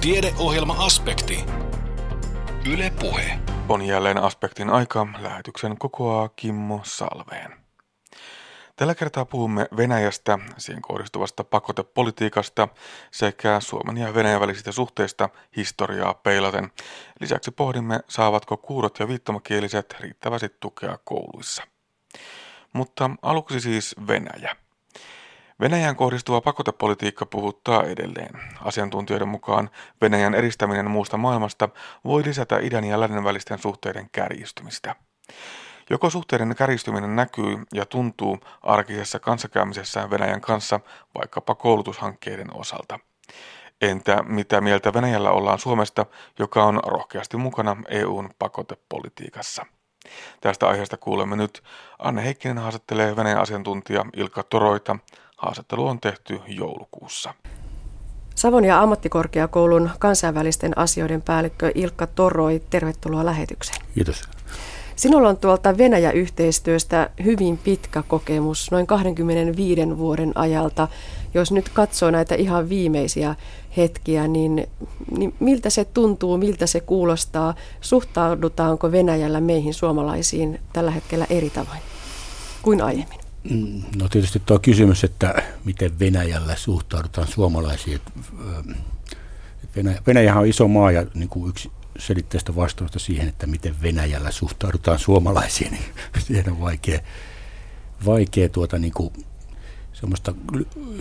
Tiedeohjelma-aspekti. Yle Puhe. On jälleen aspektin aika. Lähetyksen kokoaa Kimmo Salveen. Tällä kertaa puhumme Venäjästä, siihen kohdistuvasta pakotepolitiikasta sekä Suomen ja Venäjän välisistä suhteista historiaa peilaten. Lisäksi pohdimme, saavatko kuurot ja viittomakieliset riittävästi tukea kouluissa. Mutta aluksi siis Venäjä. Venäjän kohdistuva pakotepolitiikka puhuttaa edelleen. Asiantuntijoiden mukaan Venäjän eristäminen muusta maailmasta voi lisätä idän ja lännen välisten suhteiden kärjistymistä. Joko suhteiden kärjistyminen näkyy ja tuntuu arkisessa kanssakäymisessä Venäjän kanssa vaikkapa koulutushankkeiden osalta. Entä mitä mieltä Venäjällä ollaan Suomesta, joka on rohkeasti mukana EUn pakotepolitiikassa? Tästä aiheesta kuulemme nyt. Anne Heikkinen haastattelee Venäjän asiantuntija Ilkka Toroita. Haastattelu on tehty joulukuussa. Savonia ammattikorkeakoulun kansainvälisten asioiden päällikkö Ilkka Toroi, tervetuloa lähetykseen. Kiitos. Sinulla on tuolta Venäjä-yhteistyöstä hyvin pitkä kokemus, noin 25 vuoden ajalta. Jos nyt katsoo näitä ihan viimeisiä hetkiä, niin, niin miltä se tuntuu, miltä se kuulostaa? Suhtaudutaanko Venäjällä meihin suomalaisiin tällä hetkellä eri tavoin kuin aiemmin? Mm, no tietysti tuo kysymys, että miten Venäjällä suhtaudutaan suomalaisiin. Venäjä, Venäjähän on iso maa ja niin kuin yksi selitteistä vastausta siihen, että miten Venäjällä suhtaudutaan suomalaisiin, niin siihen on vaikea, vaikea tuota niin kuin, semmoista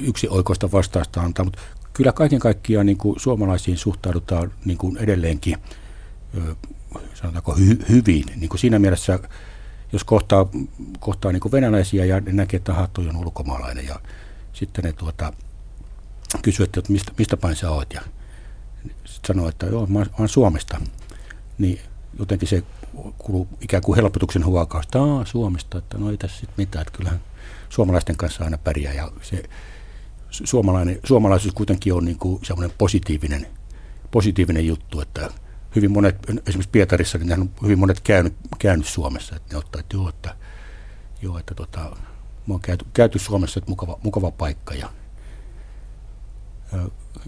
yksi oikoista vastausta antaa, mutta kyllä kaiken kaikkiaan niin kuin suomalaisiin suhtaudutaan niin kuin edelleenkin sanotaanko hy, hyvin. Niin kuin siinä mielessä, jos kohtaa, kohtaa niin venäläisiä ja ne näkee, että Hattu on ulkomaalainen ja sitten ne tuota, kysyy, että mistä, mistä päin sä oot ja sitten sanoo, että joo, mä oon Suomesta, niin jotenkin se kuuluu ikään kuin helpotuksen huokausta, Aa, Suomesta, että no ei tässä sitten mitään, että kyllähän suomalaisten kanssa aina pärjää ja se suomalainen, suomalaisuus kuitenkin on niin kuin semmoinen positiivinen, positiivinen juttu, että hyvin monet, esimerkiksi Pietarissa, niin on hyvin monet käynyt, käynyt Suomessa, että ne ottaa, että joo, että, joo, että tota, mä oon käyty, käyty Suomessa, että mukava, mukava paikka ja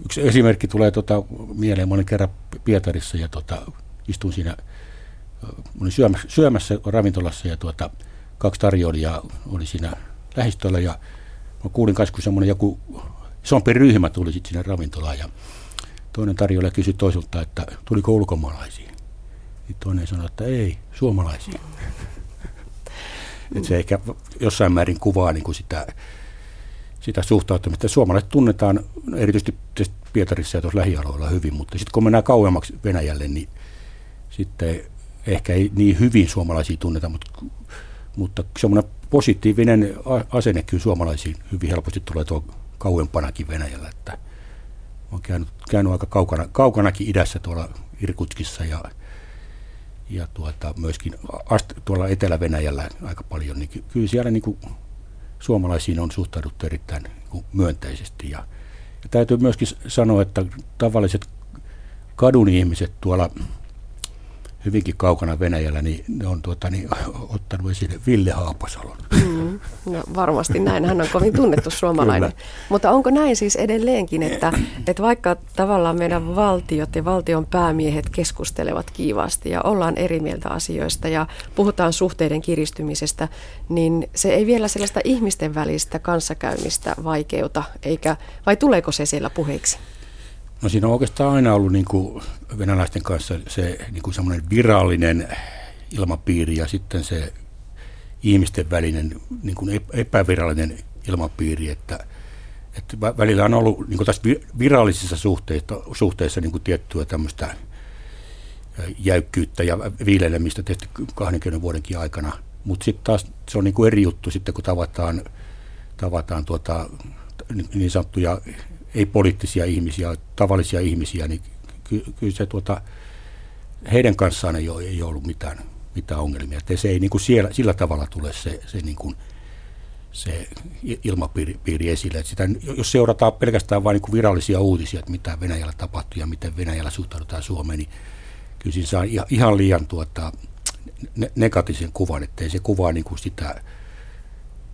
Yksi esimerkki tulee tota, mieleen. Mä olin kerran Pietarissa ja tota, istun siinä, mä olin syömässä, syömässä ravintolassa ja tuota, kaksi tarjoilijaa oli siinä lähistöllä ja mä kuulin kanssa, kun semmoinen joku isompi ryhmä tuli sitten sinne ravintolaan ja toinen tarjoilija kysyi toiselta, että tuliko ulkomaalaisia. Niin toinen sanoi, että ei, suomalaisia. Et se ehkä jossain määrin kuvaa niin kuin sitä, sitä suhtautumista. Suomalaiset tunnetaan erityisesti Pietarissa ja tuossa lähialueella hyvin, mutta sitten kun mennään kauemmaksi Venäjälle, niin sitten ehkä ei niin hyvin suomalaisia tunneta, mutta, mutta semmoinen positiivinen asenne kyllä suomalaisiin hyvin helposti tulee tuo kauempanakin Venäjällä, että olen käynyt, käynyt aika kaukana, kaukanakin idässä tuolla Irkutskissa ja, ja tuota, myöskin ast, tuolla Etelä-Venäjällä aika paljon, niin kyllä siellä niin kuin suomalaisiin on suhtauduttu erittäin niin myönteisesti. Ja, ja täytyy myöskin sanoa, että tavalliset kadun ihmiset tuolla hyvinkin kaukana Venäjällä, niin ne on tuota, niin, ottanut esille Ville Haapasalon. No varmasti näin, hän on kovin tunnettu suomalainen. Mutta onko näin siis edelleenkin, että, että vaikka tavallaan meidän valtiot ja valtion päämiehet keskustelevat kiivaasti ja ollaan eri mieltä asioista ja puhutaan suhteiden kiristymisestä, niin se ei vielä sellaista ihmisten välistä kanssakäymistä vaikeuta, eikä, vai tuleeko se siellä puheeksi? No siinä on oikeastaan aina ollut niin kuin venäläisten kanssa se niin kuin semmoinen virallinen ilmapiiri ja sitten se ihmisten välinen niin kuin epävirallinen ilmapiiri, että, että välillä on ollut niin kuin tässä virallisissa suhteissa, suhteissa niin kuin tiettyä tämmöistä jäykkyyttä ja viilelemistä tehty 20 vuodenkin aikana, mutta sitten taas se on niin kuin eri juttu sitten, kun tavataan, tavataan tuota, niin sanottuja ei-poliittisia ihmisiä, tavallisia ihmisiä, niin ky- kyllä se tuota, heidän kanssaan ei ole, ei ollut mitään, mitään ongelmia. Että se ei niin kuin siellä, sillä tavalla tule se, se, niin kuin, se ilmapiiri esille. Että sitä, jos seurataan pelkästään vain niin virallisia uutisia, että mitä Venäjällä tapahtuu ja miten Venäjällä suhtaudutaan Suomeen, niin kyllä siinä saa ihan liian tuota, negatiivisen kuvan, ettei se kuvaa niin kuin sitä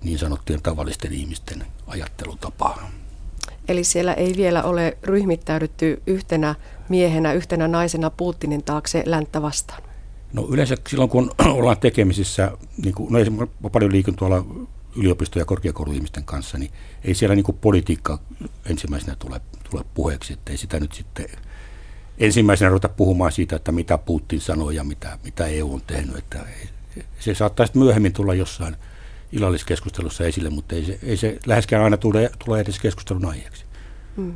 niin sanottujen tavallisten ihmisten ajattelutapaa. Eli siellä ei vielä ole ryhmittäydytty yhtenä miehenä, yhtenä naisena Putinin taakse länttä vastaan? No yleensä silloin, kun ollaan tekemisissä, niin kuin, no esimerkiksi paljon liikun tuolla yliopisto- ja korkeakouluihmisten kanssa, niin ei siellä niin kuin politiikka ensimmäisenä tule, tule puheeksi, että ei sitä nyt sitten ensimmäisenä ruveta puhumaan siitä, että mitä Putin sanoo ja mitä, mitä EU on tehnyt. Että se saattaa sitten myöhemmin tulla jossain illalliskeskustelussa esille, mutta ei se, ei se läheskään aina tule, tule edes keskustelun aiheeksi. Hmm.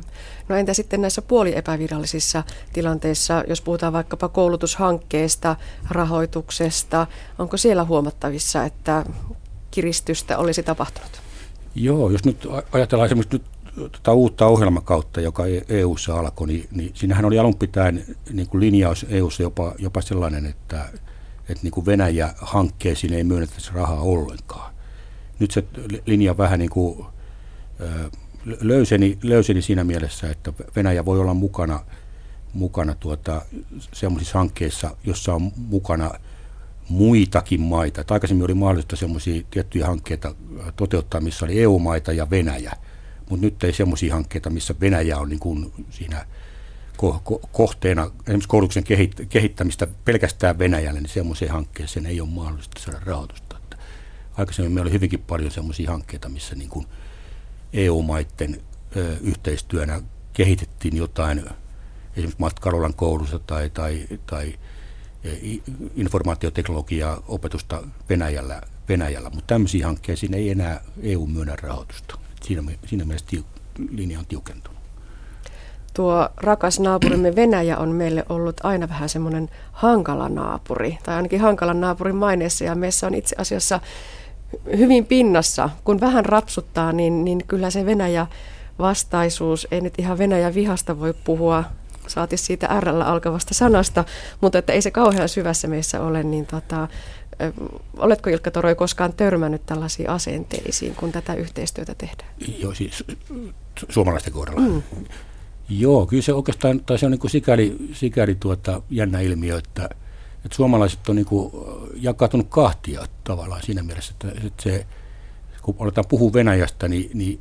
No entä sitten näissä puoliepävirallisissa tilanteissa, jos puhutaan vaikkapa koulutushankkeesta, rahoituksesta, onko siellä huomattavissa, että kiristystä olisi tapahtunut? Joo, jos nyt ajatellaan esimerkiksi nyt tätä uutta ohjelmakautta, joka EU-ssa alkoi, niin, niin siinähän oli alun pitäen niin kuin linjaus EU-ssa jopa, jopa sellainen, että, että niin kuin Venäjä-hankkeisiin ei myönnettäisi rahaa ollenkaan. Nyt se linja vähän niin kuin, löyseni, löyseni siinä mielessä, että Venäjä voi olla mukana, mukana tuota, sellaisissa hankkeissa, jossa on mukana muitakin maita. Että aikaisemmin oli mahdollista sellaisia tiettyjä hankkeita toteuttaa, missä oli EU-maita ja Venäjä, mutta nyt ei sellaisia hankkeita, missä Venäjä on niin kuin siinä ko- ko- kohteena, esimerkiksi koulutuksen kehit- kehittämistä pelkästään Venäjälle, niin semmoiseen hankkeeseen ei ole mahdollista saada rahoitusta. Että aikaisemmin meillä oli hyvinkin paljon sellaisia hankkeita, missä niin kuin EU-maiden yhteistyönä kehitettiin jotain, esimerkiksi Matkarolan koulussa tai, tai, tai e, informaatioteknologiaa opetusta Venäjällä, Venäjällä. mutta tämmöisiin hankkeisiin ei enää EU myönnä rahoitusta. Siinä, siinä mielessä tiu, linja on tiukentunut. Tuo rakas naapurimme Venäjä on meille ollut aina vähän semmoinen hankala naapuri, tai ainakin hankalan naapurin maineessa, ja meissä on itse asiassa hyvin pinnassa. Kun vähän rapsuttaa, niin, niin kyllä se Venäjä vastaisuus, ei nyt ihan Venäjä vihasta voi puhua, saati siitä r alkavasta sanasta, mutta että ei se kauhean syvässä meissä ole, niin tota, oletko Ilkka Toroi koskaan törmännyt tällaisiin asenteisiin, kun tätä yhteistyötä tehdään? Joo, siis su- suomalaisten kohdalla. Mm. Joo, kyllä se oikeastaan, tai se on niin kuin sikäli, sikäli tuota, jännä ilmiö, että – että suomalaiset on niin kuin jakautunut kahtia tavallaan siinä mielessä, että, että se, kun aletaan puhua Venäjästä, niin, niin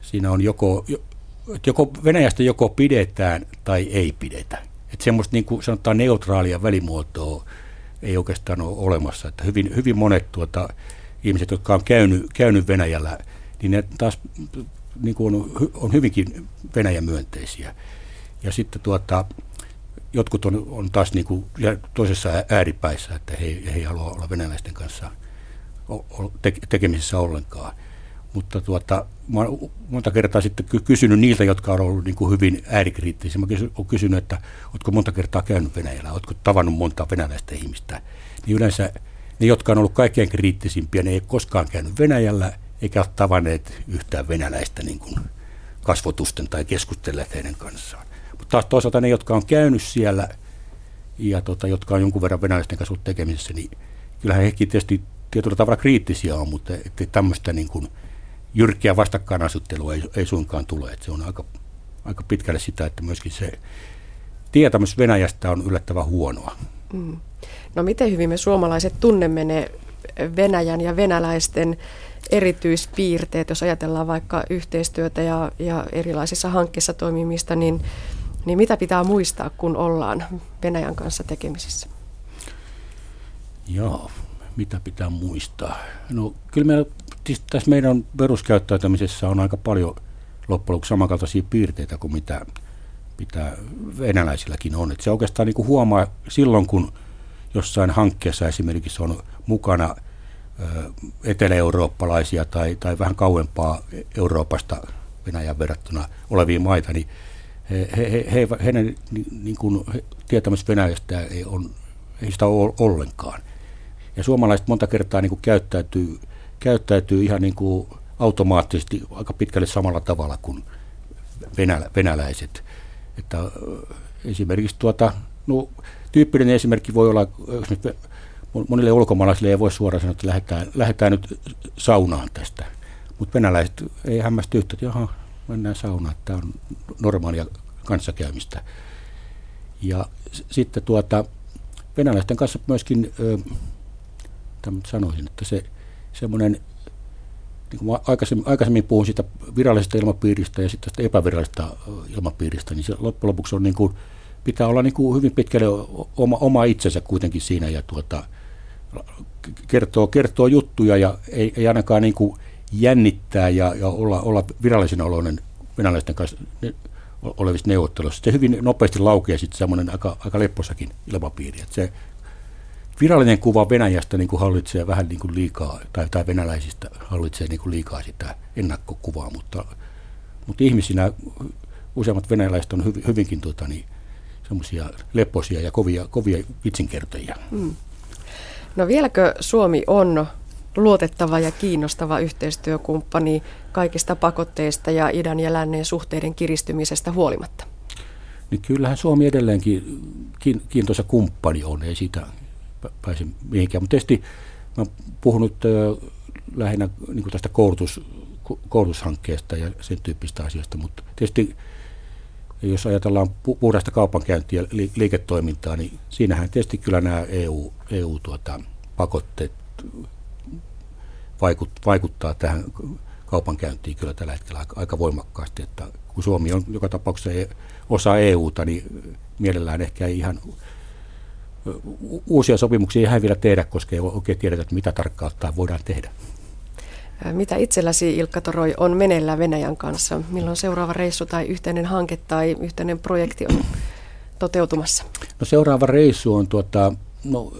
siinä on joko, joko Venäjästä joko pidetään tai ei pidetä. Että semmoista niin kuin sanotaan neutraalia välimuotoa ei oikeastaan ole olemassa. Että hyvin, hyvin monet tuota, ihmiset, jotka on käynyt, käynyt Venäjällä, niin ne taas niin kuin on, on hyvinkin Venäjän myönteisiä. Ja sitten tuota, jotkut on, on taas niin kuin toisessa ääripäissä, että he, he ei halua olla venäläisten kanssa tekemisissä ollenkaan. Mutta tuota, mä olen monta kertaa sitten kysynyt niiltä, jotka on ollut niin kuin hyvin äärikriittisiä. Mä olen kysynyt, että oletko monta kertaa käynyt Venäjällä, oletko tavannut monta venäläistä ihmistä. Niin yleensä ne, jotka on ollut kaikkein kriittisimpiä, ne ei koskaan käynyt Venäjällä, eikä ole tavanneet yhtään venäläistä niin kuin kasvotusten tai keskustelleet heidän kanssaan taas toisaalta ne, jotka on käynyt siellä ja tota, jotka on jonkun verran venäläisten kanssa ollut tekemisissä, niin kyllähän hekin tietysti tietyllä tavalla kriittisiä on, mutta että tämmöistä niin kuin jyrkkiä vastakkainasettelua ei, ei suinkaan tule. Että se on aika, aika pitkälle sitä, että myöskin se tietämys Venäjästä on yllättävän huonoa. Mm. No miten hyvin me suomalaiset tunnemme ne Venäjän ja venäläisten erityispiirteet, jos ajatellaan vaikka yhteistyötä ja, ja erilaisissa hankkeissa toimimista, niin niin mitä pitää muistaa, kun ollaan Venäjän kanssa tekemisissä? Joo, mitä pitää muistaa? No kyllä meillä, siis tässä meidän peruskäyttäytymisessä on aika paljon loppujen lopuksi samankaltaisia piirteitä kuin mitä, mitä venäläisilläkin on. Että se oikeastaan niin kuin huomaa silloin, kun jossain hankkeessa esimerkiksi on mukana etelä-eurooppalaisia tai, tai vähän kauempaa Euroopasta Venäjän verrattuna olevia maita, niin he, he, he, he, heidän niin kuin, tietämys Venäjästä ei, on, ei sitä ole ollenkaan. Ja suomalaiset monta kertaa niin kuin käyttäytyy, käyttäytyy ihan niin kuin automaattisesti aika pitkälle samalla tavalla kuin venälä, venäläiset. Että esimerkiksi tuota, no, tyyppinen esimerkki voi olla, monille ulkomaalaisille ei voi suoraan sanoa, että lähdetään, lähdetään nyt saunaan tästä. Mutta venäläiset ei hämmästy yhtä, että jaha, mennään saunaan, tämä on normaalia kanssakäymistä. Ja sitten tuota, venäläisten kanssa myöskin, ö, sanoisin, että se semmoinen niin kuin aikaisemmin, aikaisemmin puhun siitä virallisesta ilmapiiristä ja sitten tästä epävirallisesta ilmapiiristä, niin se loppujen lopuksi on niin kuin, pitää olla niin kuin hyvin pitkälle oma, oma itsensä kuitenkin siinä ja tuota, kertoo, kertoo juttuja ja ei, ei ainakaan niin kuin jännittää ja, ja olla, olla virallisen oloinen venäläisten kanssa olevissa neuvotteluissa. Se hyvin nopeasti laukeaa sitten semmoinen aika, aika lepposakin ilmapiiri. Että se virallinen kuva Venäjästä niin kuin hallitsee vähän niin kuin liikaa, tai, tai venäläisistä hallitsee niin kuin liikaa sitä ennakkokuvaa, mutta, mutta ihmisinä useimmat venäläiset on hyv, hyvinkin tuota, niin, semmoisia lepposia ja kovia, kovia vitsinkertoja. Mm. No vieläkö Suomi on luotettava ja kiinnostava yhteistyökumppani kaikista pakotteista ja idän ja lännen suhteiden kiristymisestä huolimatta? Niin kyllähän Suomi edelleenkin kiintoisa kumppani on, ei siitä pääse mihinkään. Mutta tietysti mä oon puhunut lähinnä niin tästä koulutus, koulutushankkeesta ja sen tyyppistä asioista, mutta tietysti jos ajatellaan puhdasta kaupankäyntiä ja liiketoimintaa, niin siinähän tietysti kyllä nämä EU, EU-pakotteet tuota, vaikut, vaikuttaa tähän kaupankäyntiin kyllä tällä hetkellä aika, aika voimakkaasti, että kun Suomi on joka tapauksessa osa EUta, niin mielellään ehkä ei ihan uusia sopimuksia ei vielä tehdä, koska ei oikein tiedetä, että mitä tarkkaan voidaan tehdä. Mitä itselläsi Ilkka Toroi on meneillään Venäjän kanssa? Milloin seuraava reissu tai yhteinen hanke tai yhteinen projekti on toteutumassa? No seuraava reissu on tuota, no,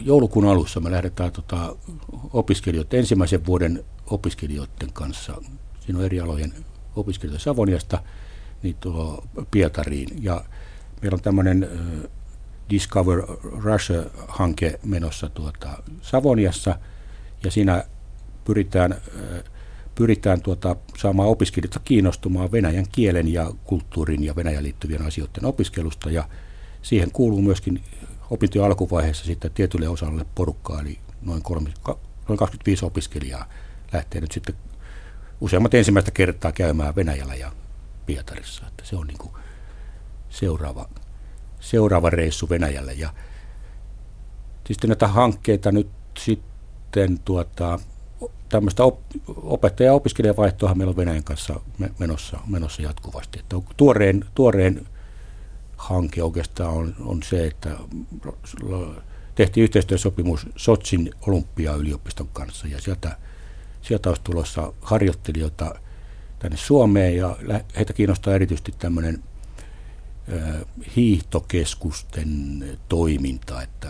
joulukuun alussa me lähdetään tuota, opiskelijoiden, ensimmäisen vuoden opiskelijoiden kanssa. Siinä on eri alojen opiskelijoita Savoniasta niin tuo Pietariin. Ja meillä on tämmöinen Discover Russia-hanke menossa tuota Savoniassa ja siinä pyritään, pyritään tuota saamaan opiskelijoita kiinnostumaan Venäjän kielen ja kulttuurin ja Venäjän liittyvien asioiden opiskelusta ja siihen kuuluu myöskin opintojen alkuvaiheessa sitten tietylle osalle porukkaa, eli noin, kolme, noin 25 opiskelijaa lähtee nyt sitten useammat ensimmäistä kertaa käymään Venäjällä ja Pietarissa. Että se on niin kuin seuraava, seuraava reissu Venäjälle. Ja sitten näitä hankkeita nyt sitten tuota, tämmöistä op, opettaja- ja opiskelijavaihtoa meillä on Venäjän kanssa menossa, menossa jatkuvasti. Että tuoreen, tuoreen hanke oikeastaan on, on se, että tehtiin yhteistyösopimus Sotsin olympiayliopiston kanssa ja sieltä, sieltä olisi tulossa harjoittelijoita tänne Suomeen ja heitä kiinnostaa erityisesti tämmöinen hiihtokeskusten toiminta, että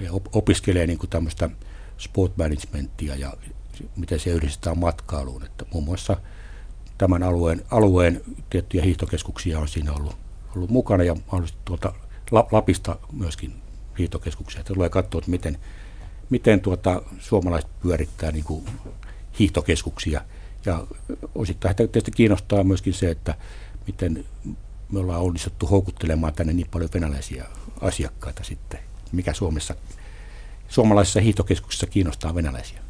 he opiskelee niin kuin tämmöistä sport managementia ja miten se yhdistetään matkailuun. Että muun muassa tämän alueen, alueen tiettyjä hiihtokeskuksia on siinä ollut ollut mukana ja mahdollisesti tuolta Lapista myöskin hiihtokeskuksia. Tulee katsoa, että miten, miten tuota, suomalaiset pyörittää niin kuin hiihtokeskuksia. Ja osittain tietysti kiinnostaa myöskin se, että miten me ollaan onnistuttu houkuttelemaan tänne niin paljon venäläisiä asiakkaita sitten. Mikä Suomessa, suomalaisissa hiihtokeskuksissa kiinnostaa venäläisiä?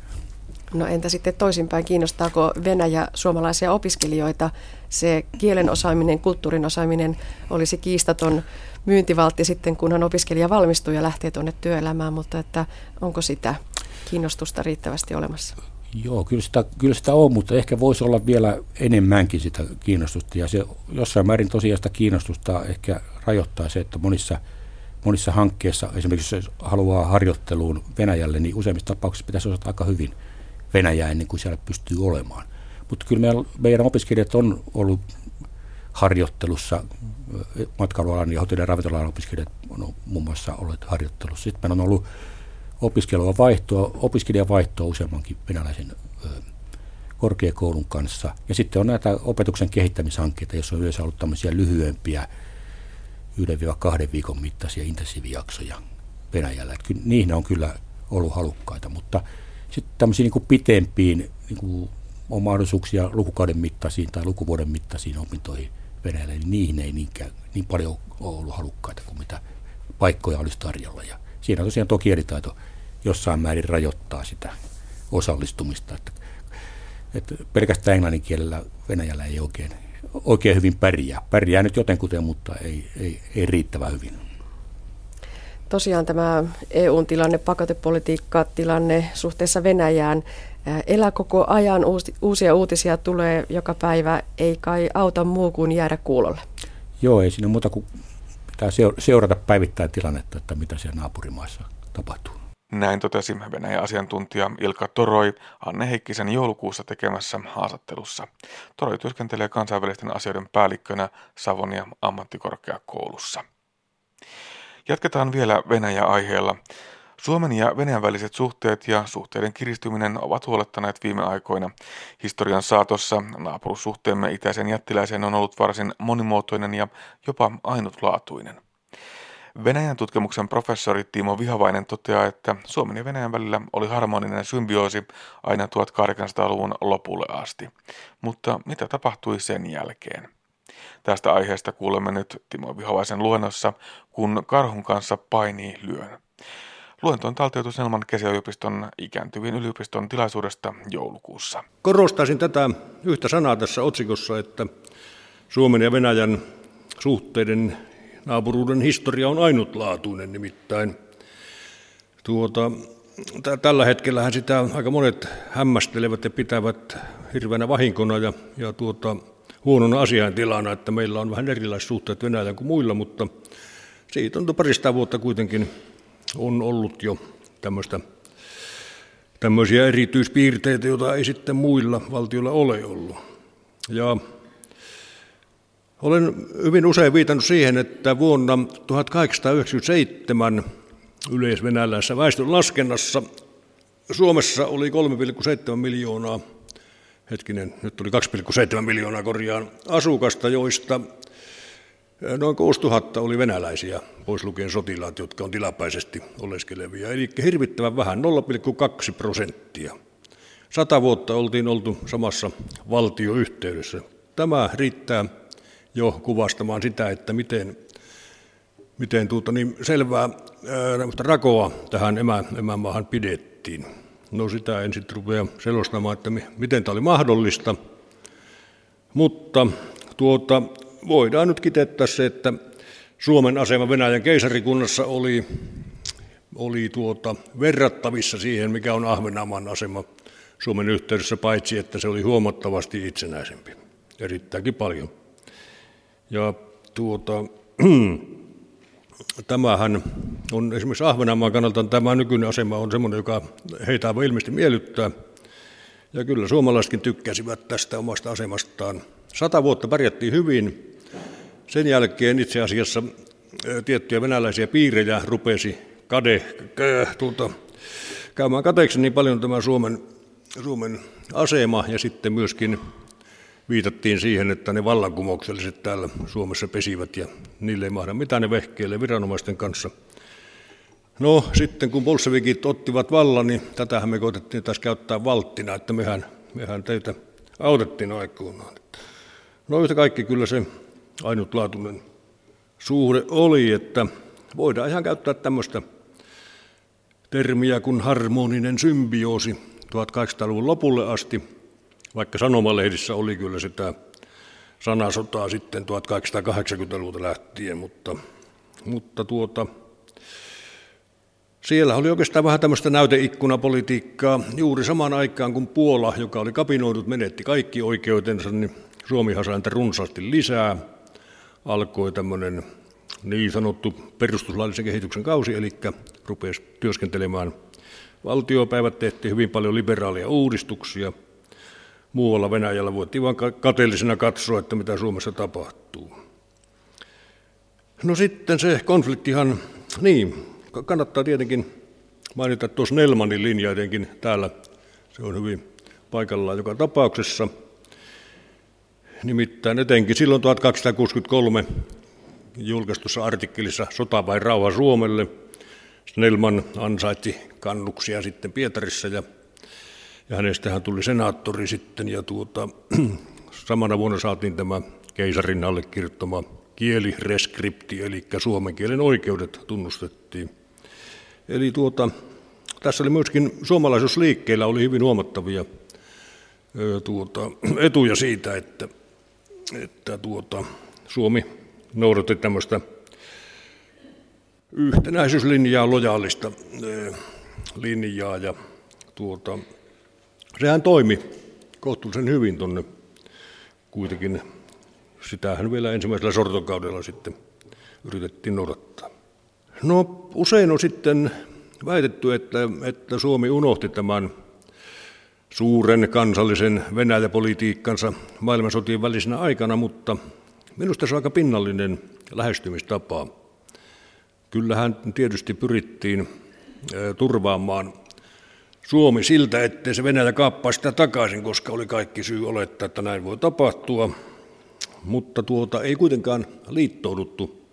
No entä sitten toisinpäin, kiinnostaako Venäjä suomalaisia opiskelijoita? Se kielen osaaminen, kulttuurin osaaminen olisi kiistaton myyntivaltti sitten, kunhan opiskelija valmistuu ja lähtee tuonne työelämään, mutta että onko sitä kiinnostusta riittävästi olemassa? Joo, kyllä sitä, kyllä sitä on, mutta ehkä voisi olla vielä enemmänkin sitä kiinnostusta. Ja se jossain määrin tosiaan sitä kiinnostusta ehkä rajoittaa se, että monissa, monissa hankkeissa, esimerkiksi jos haluaa harjoitteluun Venäjälle, niin useimmissa tapauksissa pitäisi osata aika hyvin – Venäjää ennen kuin siellä pystyy olemaan. Mutta kyllä meidän, meidän opiskelijat on ollut harjoittelussa, matkailualan ja hotelli- ja ravintolan opiskelijat on muun muassa olleet harjoittelussa. Sitten meillä on ollut opiskelua vaihtoa, opiskelijavaihtoa useammankin venäläisen korkeakoulun kanssa. Ja sitten on näitä opetuksen kehittämishankkeita, joissa on yleensä ollut tämmöisiä lyhyempiä, 1-2 viikon mittaisia intensiivijaksoja Venäjällä. Niihin on kyllä ollut halukkaita, mutta sitten tämmöisiin niin kuin pitempiin niin kuin on mahdollisuuksia lukukauden mittaisiin tai lukuvuoden mittaisiin opintoihin Venäjällä, niin niihin ei niinkään, niin paljon ole ollut halukkaita kuin mitä paikkoja olisi tarjolla. Ja siinä tosiaan tuo kielitaito jossain määrin rajoittaa sitä osallistumista. Että, että pelkästään englannin kielellä Venäjällä ei oikein, oikein hyvin pärjää. Pärjää nyt jotenkuten, mutta ei, ei, ei riittävän hyvin. Tosiaan tämä EUn tilanne, pakotepolitiikka, tilanne suhteessa Venäjään elää koko ajan. Uusia uutisia tulee joka päivä, ei kai auta muu kuin jäädä kuulolle. Joo, ei siinä muuta kuin pitää seurata päivittäin tilannetta, että mitä siellä naapurimaissa tapahtuu. Näin totesi Venäjän asiantuntija Ilka Toroi Anne Heikkisen joulukuussa tekemässä haastattelussa. Toroi työskentelee kansainvälisten asioiden päällikkönä Savonia ammattikorkeakoulussa. Jatketaan vielä Venäjä-aiheella. Suomen ja Venäjän väliset suhteet ja suhteiden kiristyminen ovat huolettaneet viime aikoina. Historian saatossa naapurussuhteemme itäisen jättiläiseen on ollut varsin monimuotoinen ja jopa ainutlaatuinen. Venäjän tutkimuksen professori Timo Vihavainen toteaa, että Suomen ja Venäjän välillä oli harmoninen symbioosi aina 1800-luvun lopulle asti. Mutta mitä tapahtui sen jälkeen? Tästä aiheesta kuulemme nyt Timo Vihavaisen luennossa, kun karhun kanssa painii lyön. Luento on taltioitu Selman kesäyliopiston ikääntyvien yliopiston tilaisuudesta joulukuussa. Korostaisin tätä yhtä sanaa tässä otsikossa, että Suomen ja Venäjän suhteiden naapuruuden historia on ainutlaatuinen nimittäin. Tuota, tällä hetkellähän sitä aika monet hämmästelevät ja pitävät hirveänä vahinkona ja, ja tuota, huonona asiantilana, että meillä on vähän erilaiset suhteet Venäjään kuin muilla, mutta siitä on parista vuotta kuitenkin on ollut jo tämmöistä, tämmöisiä erityispiirteitä, joita ei sitten muilla valtioilla ole ollut. Ja olen hyvin usein viitannut siihen, että vuonna 1897 yleisvenäläisessä väestön laskennassa Suomessa oli 3,7 miljoonaa, hetkinen, nyt tuli 2,7 miljoonaa korjaan asukasta, joista noin 6000 oli venäläisiä, pois lukien sotilaat, jotka on tilapäisesti oleskelevia. Eli hirvittävän vähän, 0,2 prosenttia. Sata vuotta oltiin oltu samassa valtioyhteydessä. Tämä riittää jo kuvastamaan sitä, että miten, miten tuota, niin selvää ää, rakoa tähän emä, emämaahan pidettiin. No sitä en sitten rupea selostamaan, että miten tämä oli mahdollista, mutta tuota, voidaan nyt kiteyttää se, että Suomen asema Venäjän keisarikunnassa oli, oli tuota, verrattavissa siihen, mikä on Ahvenanmaan asema Suomen yhteydessä, paitsi että se oli huomattavasti itsenäisempi, erittäinkin paljon. Ja tuota, tämähän on esimerkiksi Ahvenanmaan kannalta tämä nykyinen asema on semmoinen, joka heitä ilmeisesti miellyttää. Ja kyllä suomalaisetkin tykkäsivät tästä omasta asemastaan. Sata vuotta pärjättiin hyvin. Sen jälkeen itse asiassa tiettyjä venäläisiä piirejä rupesi kade, tuota, käymään kateeksi niin paljon tämä Suomen, Suomen asema ja sitten myöskin viitattiin siihen, että ne vallankumoukselliset täällä Suomessa pesivät ja niille ei mahda mitään ne vehkeille viranomaisten kanssa. No sitten kun bolshevikit ottivat vallan, niin tätähän me koitettiin taas käyttää valttina, että mehän, mehän teitä autettiin aikoinaan. No yhtä kaikki kyllä se ainutlaatuinen suhde oli, että voidaan ihan käyttää tämmöistä termiä kuin harmoninen symbioosi 1800-luvun lopulle asti – vaikka sanomalehdissä oli kyllä sitä sanasotaa sitten 1880-luvulta lähtien, mutta, mutta tuota, siellä oli oikeastaan vähän tämmöistä näyteikkunapolitiikkaa. Juuri samaan aikaan kun Puola, joka oli kapinoidut, menetti kaikki oikeutensa, niin Suomi sai runsaasti lisää. Alkoi tämmöinen niin sanottu perustuslaillisen kehityksen kausi, eli rupesi työskentelemään valtiopäivät, tehtiin hyvin paljon liberaalia uudistuksia – muualla Venäjällä voitiin vain kateellisena katsoa, että mitä Suomessa tapahtuu. No sitten se konfliktihan, niin, kannattaa tietenkin mainita tuossa Nelmanin linja jotenkin täällä. Se on hyvin paikallaan joka tapauksessa. Nimittäin etenkin silloin 1263 julkaistussa artikkelissa Sota vai rauha Suomelle. Snellman ansaitsi kannuksia sitten Pietarissa ja ja hänestähän tuli senaattori sitten ja tuota, samana vuonna saatiin tämä keisarin allekirjoittama kielireskripti, eli suomen kielen oikeudet tunnustettiin. Eli tuota, tässä oli myöskin suomalaisuusliikkeillä oli hyvin huomattavia tuota, etuja siitä, että, että tuota, Suomi noudatti tämmöistä yhtenäisyyslinjaa, lojaalista linjaa ja tuota, sehän toimi kohtuullisen hyvin tuonne kuitenkin. Sitähän vielä ensimmäisellä sortokaudella sitten yritettiin noudattaa. No usein on sitten väitetty, että, että Suomi unohti tämän suuren kansallisen Venäjäpolitiikkansa maailmansotien välisenä aikana, mutta minusta se on aika pinnallinen lähestymistapa. Kyllähän tietysti pyrittiin turvaamaan Suomi siltä, ettei se Venäjä kaappaa sitä takaisin, koska oli kaikki syy olettaa, että näin voi tapahtua. Mutta tuota, ei kuitenkaan liittouduttu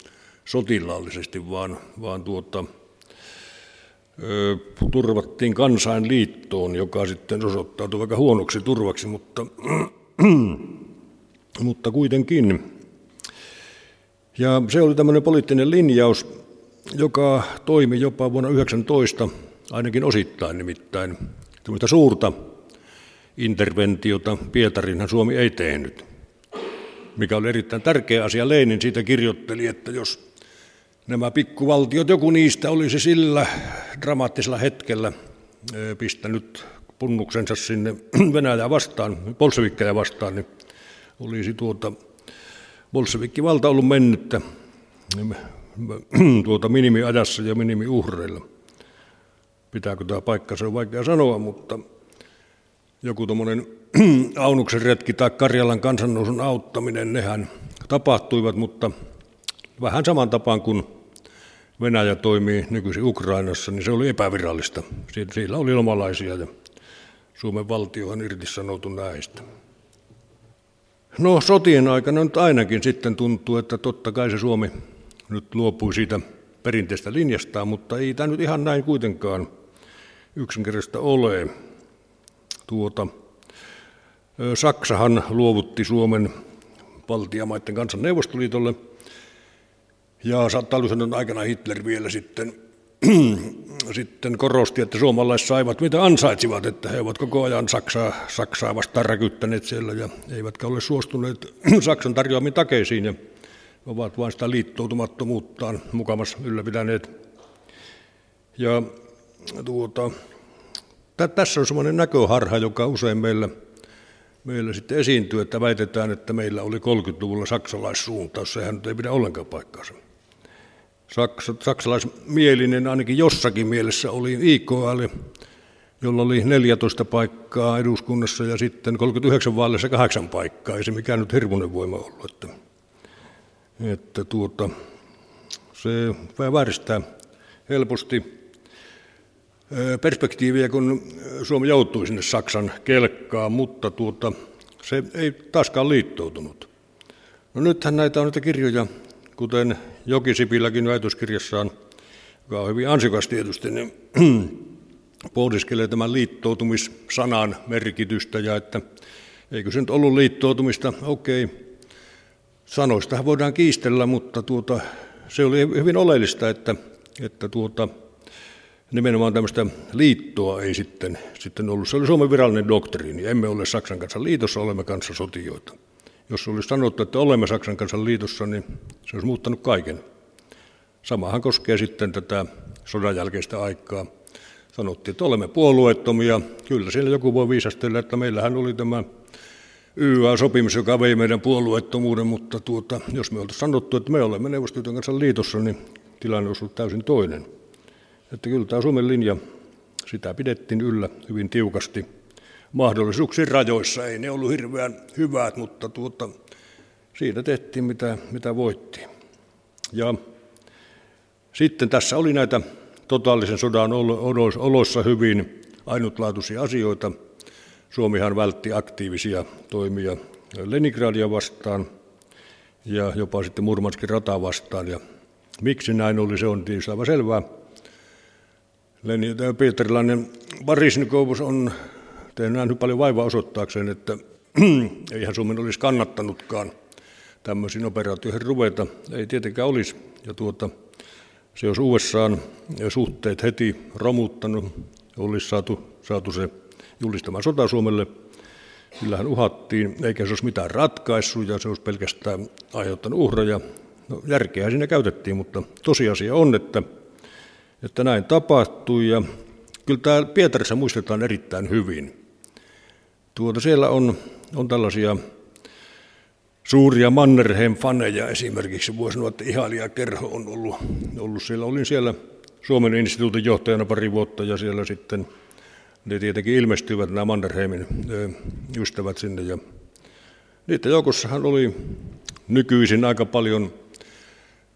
sotilaallisesti, vaan, vaan tuota, ö, turvattiin kansainliittoon, joka sitten osoittautui aika huonoksi turvaksi, mutta, mutta kuitenkin. Ja se oli tämmöinen poliittinen linjaus, joka toimi jopa vuonna 19 ainakin osittain nimittäin. Tämmöistä suurta interventiota Pietarinhan Suomi ei tehnyt, mikä oli erittäin tärkeä asia. Leinin siitä kirjoitteli, että jos nämä pikkuvaltiot, joku niistä olisi sillä dramaattisella hetkellä pistänyt punnuksensa sinne Venäjää vastaan, bolshevikkejä vastaan, niin olisi tuota bolshevikkivalta ollut mennyttä tuota minimiajassa ja minimiuhreilla. Pitääkö tämä paikka, se on vaikea sanoa, mutta joku tuommoinen Aunuksen retki tai Karjalan kansannousun auttaminen, nehän tapahtuivat, mutta vähän saman tapaan kuin Venäjä toimii nykyisin Ukrainassa, niin se oli epävirallista. Siellä oli lomalaisia ja Suomen valtio on irtisanoutu näistä. No sotien aikana nyt ainakin sitten tuntuu, että totta kai se Suomi nyt luopui siitä perinteistä linjastaan, mutta ei tämä nyt ihan näin kuitenkaan yksinkertaista ole. Tuota, Saksahan luovutti Suomen valtiamaiden kansan Neuvostoliitolle ja talvisodan aikana Hitler vielä sitten, sitten korosti, että suomalaiset saivat mitä ansaitsivat, että he ovat koko ajan Saksaa, Saksaa vastaan räkyttäneet siellä ja eivätkä ole suostuneet Saksan tarjoamiin takeisiin ja ovat vain sitä liittoutumattomuuttaan mukamassa ylläpitäneet. Ja tuota, tässä on semmoinen näköharha, joka usein meillä, meillä sitten esiintyy, että väitetään, että meillä oli 30-luvulla saksalaissuuntaus. Sehän ei pidä ollenkaan paikkaansa. Saks, saksalaismielinen ainakin jossakin mielessä oli IKL, jolla oli 14 paikkaa eduskunnassa ja sitten 39 vaaleissa kahdeksan paikkaa. Ei se mikään nyt hirmuinen voima ollut. Että, että tuota, se vääristää helposti perspektiiviä, kun Suomi joutui sinne Saksan kelkkaan, mutta tuota, se ei taaskaan liittoutunut. No nythän näitä on näitä kirjoja, kuten Jokisipiläkin väitöskirjassaan, joka on hyvin ansiokas tietysti, niin pohdiskelee tämän liittoutumissanan merkitystä ja että eikö se nyt ollut liittoutumista, okei, sanoistahan voidaan kiistellä, mutta tuota, se oli hyvin oleellista, että, että tuota, nimenomaan tämmöistä liittoa ei sitten, sitten ollut. Se oli Suomen virallinen doktriini. Emme ole Saksan kanssa liitossa, olemme kanssa sotijoita. Jos olisi sanottu, että olemme Saksan kanssa liitossa, niin se olisi muuttanut kaiken. Samahan koskee sitten tätä sodan jälkeistä aikaa. Sanottiin, että olemme puolueettomia. Kyllä siellä joku voi viisastella, että meillähän oli tämä YA-sopimus, joka vei meidän puolueettomuuden, mutta tuota, jos me oltaisiin sanottu, että me olemme neuvostoliiton kanssa liitossa, niin tilanne olisi ollut täysin toinen. Että kyllä tämä Suomen linja, sitä pidettiin yllä hyvin tiukasti mahdollisuuksien rajoissa. Ei ne ollut hirveän hyvät, mutta tuota, siinä tehtiin mitä, mitä voittiin. Ja sitten tässä oli näitä totaalisen sodan oloissa hyvin ainutlaatuisia asioita. Suomihan vältti aktiivisia toimia Leningradia vastaan ja jopa sitten Murmanskin rata vastaan. Ja miksi näin oli, se on tietysti aivan selvää. Pietarilainen Barisnikovus on tehnyt paljon vaivaa osoittaakseen, että eihän Suomen olisi kannattanutkaan tämmöisiin operaatioihin ruveta. Ei tietenkään olisi. Ja tuota, se olisi USAn suhteet heti romuttanut, olisi saatu, saatu se julistamaan sota Suomelle. Kyllähän uhattiin, eikä se olisi mitään ratkaissut ja se olisi pelkästään aiheuttanut uhreja No, järkeä siinä käytettiin, mutta tosiasia on, että, että näin tapahtui ja kyllä täällä Pietarissa muistetaan erittäin hyvin. Tuota, siellä on, on tällaisia suuria Mannerheim-faneja esimerkiksi. Voisi sanoa, että ihailija kerho on ollut, ollut siellä. Olin siellä Suomen instituutin johtajana pari vuotta ja siellä sitten ne tietenkin ilmestyivät nämä Mannerheimin ystävät sinne ja niiden joukossahan oli nykyisin aika paljon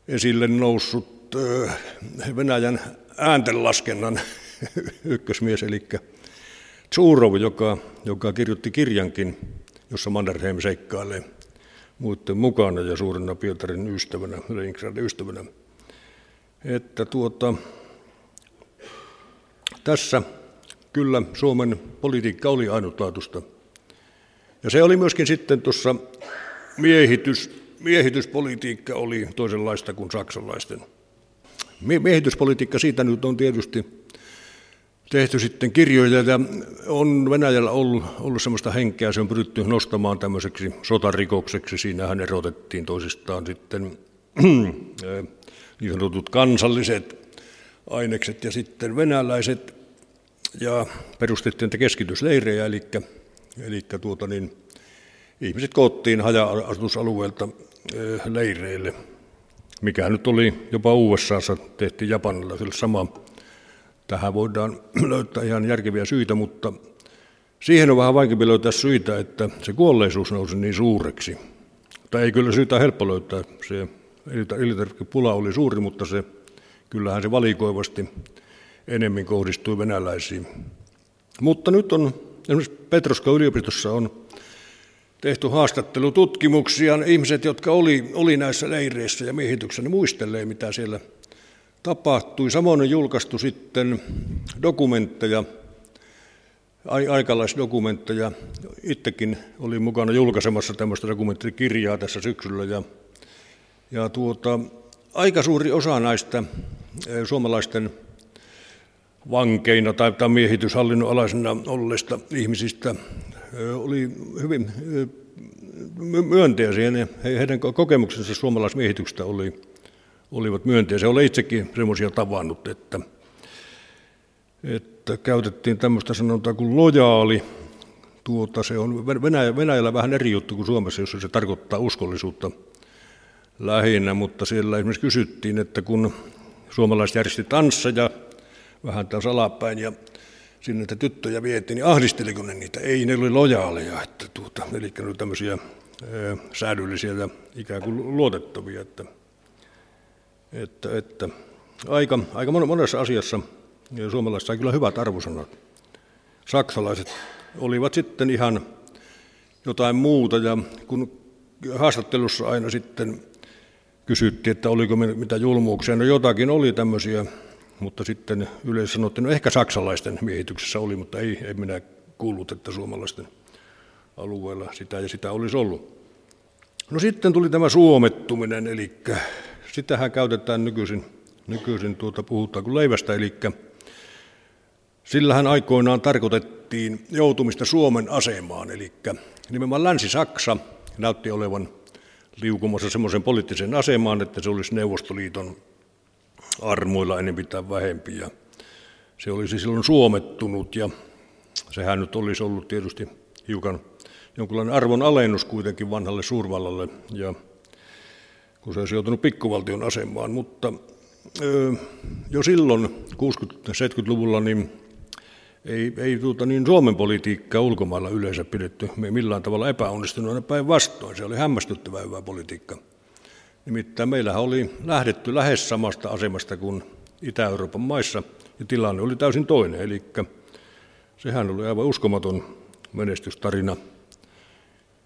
esille noussut Venäjän ääntenlaskennan ykkösmies, eli Zurov, joka, joka kirjoitti kirjankin, jossa Mannerheim seikkailee muiden mukana ja suurena Pietarin ystävänä, Leningradin ystävänä. Että tuota, tässä kyllä Suomen politiikka oli ainutlaatuista. Ja se oli myöskin sitten tuossa miehitys, miehityspolitiikka oli toisenlaista kuin saksalaisten. Miehityspolitiikka siitä nyt on tietysti tehty sitten kirjoja ja on Venäjällä ollut, ollut sellaista henkeä, se on pyritty nostamaan tämmöiseksi sotarikokseksi. Siinähän erotettiin toisistaan sitten niin sanotut kansalliset ainekset ja sitten venäläiset ja perustettiin niitä keskitysleirejä, eli, eli tuota niin, ihmiset koottiin haja-asutusalueelta leireille, mikä nyt oli jopa USAssa, tehtiin Japanilla sillä sama Tähän voidaan löytää ihan järkeviä syitä, mutta siihen on vähän vaikeampi löytää syitä, että se kuolleisuus nousi niin suureksi. Tai ei kyllä syytä helppo löytää. Se elintarvikepula oli suuri, mutta se, kyllähän se valikoivasti enemmän kohdistui venäläisiin. Mutta nyt on, esimerkiksi Petroska yliopistossa on tehty haastattelututkimuksia. Ihmiset, jotka oli, oli näissä leireissä ja miehityksessä, ne muistelee, mitä siellä tapahtui. Samoin on julkaistu sitten dokumentteja, aikalaisdokumentteja. Itsekin olin mukana julkaisemassa tämmöistä dokumenttikirjaa tässä syksyllä. Ja, ja tuota, aika suuri osa näistä eh, suomalaisten vankeina tai, tai miehityshallinnon alaisena olleista ihmisistä oli hyvin myönteisiä. Heidän kokemuksensa suomalaismiehityksestä oli olivat myönteisiä. Olen itsekin semmoisia tavannut, että, että käytettiin tämmöistä sanontaa kuin lojaali. Tuota, se on Venäjä, Venäjällä vähän eri juttu kuin Suomessa, jossa se tarkoittaa uskollisuutta lähinnä, mutta siellä esimerkiksi kysyttiin, että kun suomalaiset järjesti tansseja vähän taas alapäin ja sinne että tyttöjä vietiin, niin ahdisteliko ne niitä? Ei, ne oli lojaaleja, että tuota, eli ne oli tämmöisiä säädyllisiä ja ikään kuin luotettavia, että että, että aika, aika monessa asiassa suomalaiset sai kyllä hyvät arvosanat. Saksalaiset olivat sitten ihan jotain muuta ja kun haastattelussa aina sitten kysyttiin, että oliko mitä julmuuksia, no jotakin oli tämmöisiä, mutta sitten yleensä sanottiin, no ehkä saksalaisten miehityksessä oli, mutta ei, ei minä kuullut, että suomalaisten alueella sitä ja sitä olisi ollut. No sitten tuli tämä suomettuminen, eli sitähän käytetään nykyisin, nykyisin tuota, puhutaan kuin leivästä, eli sillähän aikoinaan tarkoitettiin joutumista Suomen asemaan, eli nimenomaan Länsi-Saksa näytti olevan liukumassa semmoisen poliittisen asemaan, että se olisi Neuvostoliiton armoilla enempi tai vähempi, ja se olisi silloin suomettunut, ja sehän nyt olisi ollut tietysti hiukan jonkinlainen arvon alennus kuitenkin vanhalle suurvallalle, ja kun se olisi joutunut pikkuvaltion asemaan, mutta jo silloin 60-70-luvulla niin ei, ei tuota, niin Suomen politiikkaa ulkomailla yleensä pidetty millään tavalla epäonnistuneena päinvastoin. Se oli hämmästyttävää hyvää politiikka. Nimittäin meillähän oli lähdetty lähes samasta asemasta kuin Itä-Euroopan maissa, ja tilanne oli täysin toinen. Eli sehän oli aivan uskomaton menestystarina.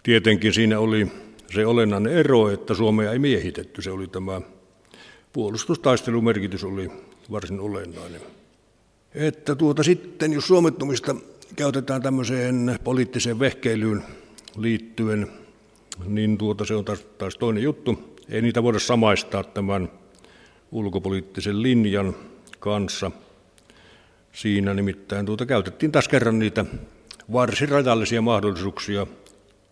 Tietenkin siinä oli se olennainen ero, että Suomea ei miehitetty. Se oli tämä puolustustaistelun merkitys oli varsin olennainen. Että tuota sitten, jos suomettumista käytetään tämmöiseen poliittiseen vehkeilyyn liittyen, niin tuota se on taas, taas toinen juttu. Ei niitä voida samaistaa tämän ulkopoliittisen linjan kanssa. Siinä nimittäin tuota käytettiin taas kerran niitä varsin rajallisia mahdollisuuksia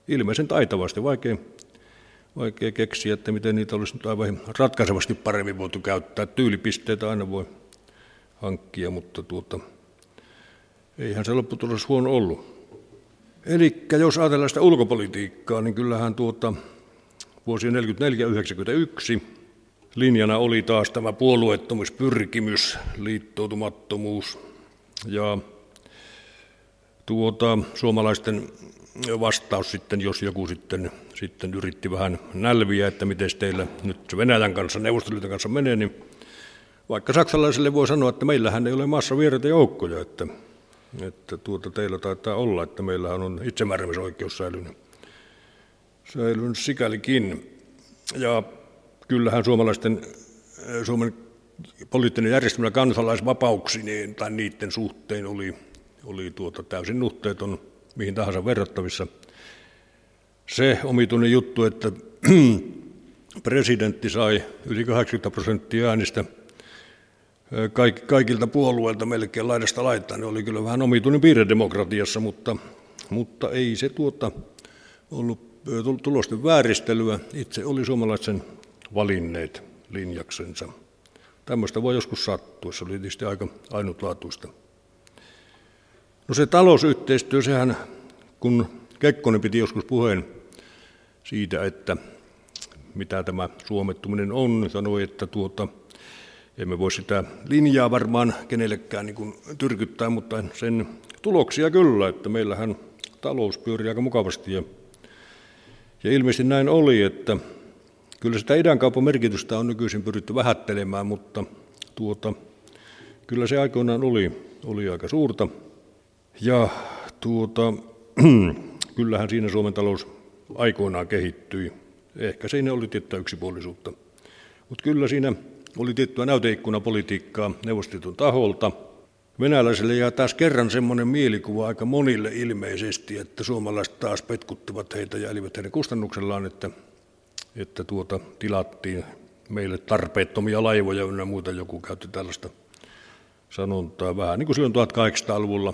ilmeisen taitavasti, vaikea vaikea keksiä, että miten niitä olisi nyt aivan ratkaisevasti paremmin voitu käyttää. Tyylipisteitä aina voi hankkia, mutta tuota, eihän se lopputulos huono ollut. Eli jos ajatellaan sitä ulkopolitiikkaa, niin kyllähän tuota, vuosi 1944-1991 linjana oli taas tämä puolueettomuuspyrkimys, liittoutumattomuus ja tuota, suomalaisten vastaus sitten, jos joku sitten, sitten yritti vähän nälviä, että miten teillä nyt se Venäjän kanssa, Neuvostoliiton kanssa menee, niin vaikka saksalaisille voi sanoa, että meillähän ei ole maassa vieraita joukkoja, että, että tuota teillä taitaa olla, että meillähän on itsemääräämisoikeus säilynyt, säilynyt sikälikin. Ja kyllähän suomalaisten, Suomen poliittinen järjestelmä kansalaisvapauksineen tai niiden suhteen oli, oli tuota täysin nuhteeton mihin tahansa verrattavissa. Se omituinen juttu, että presidentti sai yli 80 prosenttia äänistä kaikilta puolueilta melkein laidasta laittaa, niin oli kyllä vähän omituinen piirre demokratiassa, mutta, mutta ei se tuota ollut tulosten vääristelyä. Itse oli suomalaisen valinneet linjaksensa. Tämmöistä voi joskus sattua, se oli tietysti aika ainutlaatuista. No se talousyhteistyö, sehän kun Kekkonen piti joskus puheen siitä, että mitä tämä suomettuminen on, sanoi, että tuota, emme voi sitä linjaa varmaan kenellekään niin tyrkyttää, mutta sen tuloksia kyllä, että meillähän talous pyörii aika mukavasti. Ja, ja ilmeisesti näin oli, että kyllä sitä idänkaupan merkitystä on nykyisin pyritty vähättelemään, mutta tuota, kyllä se aikoinaan oli, oli aika suurta. Ja tuota, kyllähän siinä Suomen talous aikoinaan kehittyi. Ehkä siinä oli tiettyä yksipuolisuutta. Mutta kyllä siinä oli tiettyä näyteikkunapolitiikkaa neuvostoliiton taholta. Venäläisille jää taas kerran semmoinen mielikuva aika monille ilmeisesti, että suomalaiset taas petkuttivat heitä ja elivät heidän kustannuksellaan, että, että tuota, tilattiin meille tarpeettomia laivoja ja muuta. Joku käytti tällaista sanontaa vähän niin kuin silloin 1800-luvulla.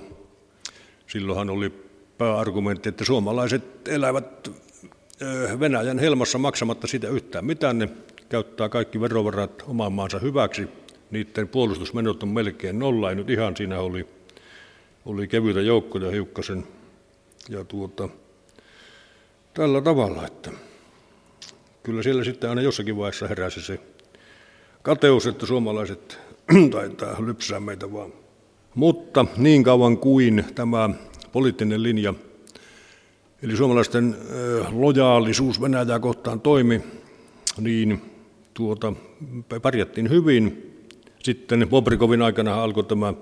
Silloinhan oli pääargumentti, että suomalaiset elävät Venäjän helmassa maksamatta sitä yhtään mitään. Ne käyttää kaikki verovarat oman maansa hyväksi. Niiden puolustusmenot on melkein nolla. Ei nyt ihan siinä oli, oli kevyitä joukkoja hiukkasen. Ja tuota, tällä tavalla, että kyllä siellä sitten aina jossakin vaiheessa heräsi se kateus, että suomalaiset taitaa lypsää meitä vaan. Mutta niin kauan kuin tämä poliittinen linja, eli suomalaisten lojaalisuus Venäjää kohtaan toimi, niin tuota, pärjättiin hyvin. Sitten Bobrikovin aikana alkoi tämä,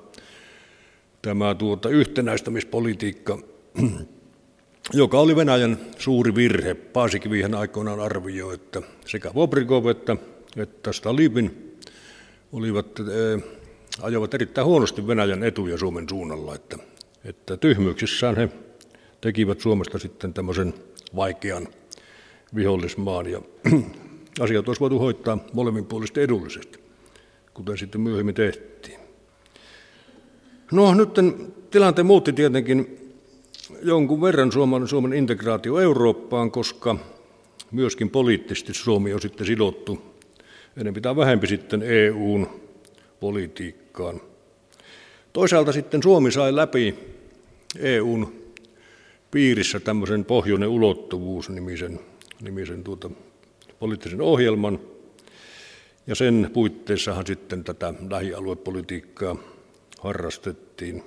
tämä tuota, yhtenäistämispolitiikka, joka oli Venäjän suuri virhe. Paasikivihän aikoinaan arvioi, että sekä Bobrikov että, että Stalin olivat, ää, ajoivat erittäin huonosti Venäjän etuja Suomen suunnalla, että että tyhmyyksissään he tekivät Suomesta sitten tämmöisen vaikean vihollismaan ja asiat olisi voitu hoitaa molemminpuolisesti edullisesti, kuten sitten myöhemmin tehtiin. No nyt tilanteen muutti tietenkin jonkun verran Suomen, Suomen integraatio Eurooppaan, koska myöskin poliittisesti Suomi on sitten sidottu enemmän tai vähempi sitten EUn politiikkaan. Toisaalta sitten Suomi sai läpi EUn piirissä tämmöisen pohjoinen ulottuvuus nimisen, nimisen tuota, poliittisen ohjelman, ja sen puitteissahan sitten tätä lähialuepolitiikkaa harrastettiin.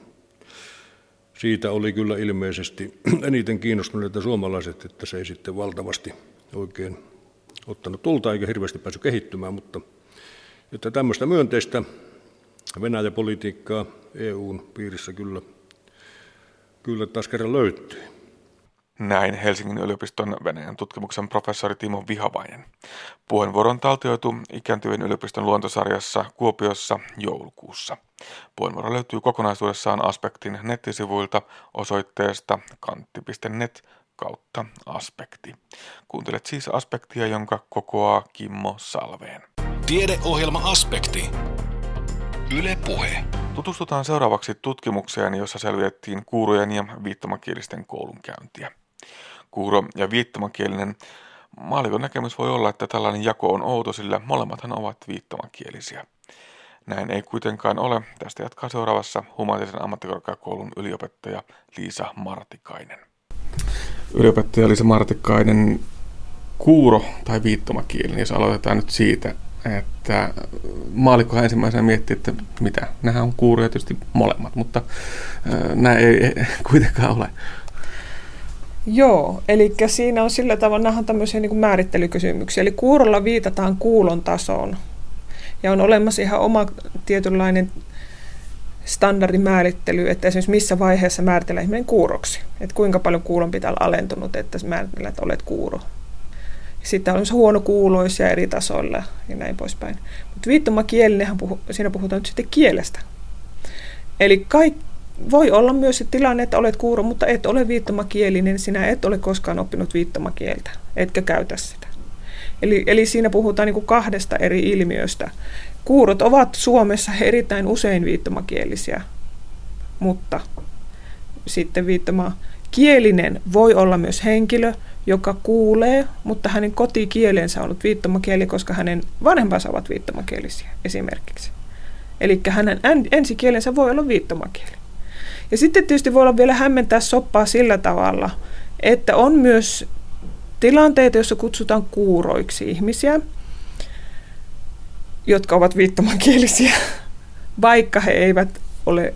Siitä oli kyllä ilmeisesti eniten kiinnostuneita suomalaiset, että se ei sitten valtavasti oikein ottanut tulta eikä hirveästi päässyt kehittymään, mutta että tämmöistä myönteistä Venäjä-politiikkaa EUn piirissä kyllä kyllä taas kerran löytyy. Näin Helsingin yliopiston Venäjän tutkimuksen professori Timo Vihavainen. Puheenvuoron taltioitu ikääntyvien yliopiston luontosarjassa Kuopiossa joulukuussa. Puheenvuoro löytyy kokonaisuudessaan Aspektin nettisivuilta osoitteesta kantti.net kautta aspekti. Kuuntelet siis aspektia, jonka kokoaa Kimmo Salveen. Tiedeohjelma Aspekti. Yle Puhe. Tutustutaan seuraavaksi tutkimukseen, jossa selvitettiin kuurojen ja viittomakielisten koulunkäyntiä. Kuuro- ja viittomakielinen Maalikon näkemys voi olla, että tällainen jako on outo, sillä molemmathan ovat viittomakielisiä. Näin ei kuitenkaan ole. Tästä jatkaa seuraavassa humanitaarisen ammattikorkeakoulun yliopettaja Liisa Martikainen. Yliopettaja Liisa Martikainen, kuuro tai viittomakielinen, jos aloitetaan nyt siitä, että maalikkohan ensimmäisenä miettii, että mitä, nämähän on kuuroja tietysti molemmat, mutta nämä ei kuitenkaan ole. Joo, eli siinä on sillä tavalla, nämä on tämmöisiä niin määrittelykysymyksiä. Eli kuurolla viitataan kuulon tasoon. Ja on olemassa ihan oma tietynlainen standardimäärittely, että esimerkiksi missä vaiheessa määritellään ihminen kuuroksi. Että kuinka paljon kuulon pitää olla alentunut, että määritellään, että olet kuuro. Sitten on huonokuuloisia eri tasoilla ja näin poispäin. Mutta viittomakielinenhän puhu, siinä puhutaan nyt sitten kielestä. Eli kaikki voi olla myös se tilanne, että olet kuuro, mutta et ole viittomakielinen, sinä et ole koskaan oppinut viittomakieltä, etkä käytä sitä. Eli, eli siinä puhutaan niin kahdesta eri ilmiöstä. Kuurot ovat Suomessa erittäin usein viittomakielisiä, mutta sitten viittomakielinen voi olla myös henkilö, joka kuulee, mutta hänen kotikielensä on ollut viittomakieli, koska hänen vanhempansa ovat viittomakielisiä esimerkiksi. Eli hänen ensikielensä voi olla viittomakieli. Ja sitten tietysti voi olla vielä hämmentää soppaa sillä tavalla, että on myös tilanteita, joissa kutsutaan kuuroiksi ihmisiä, jotka ovat viittomakielisiä, vaikka he eivät ole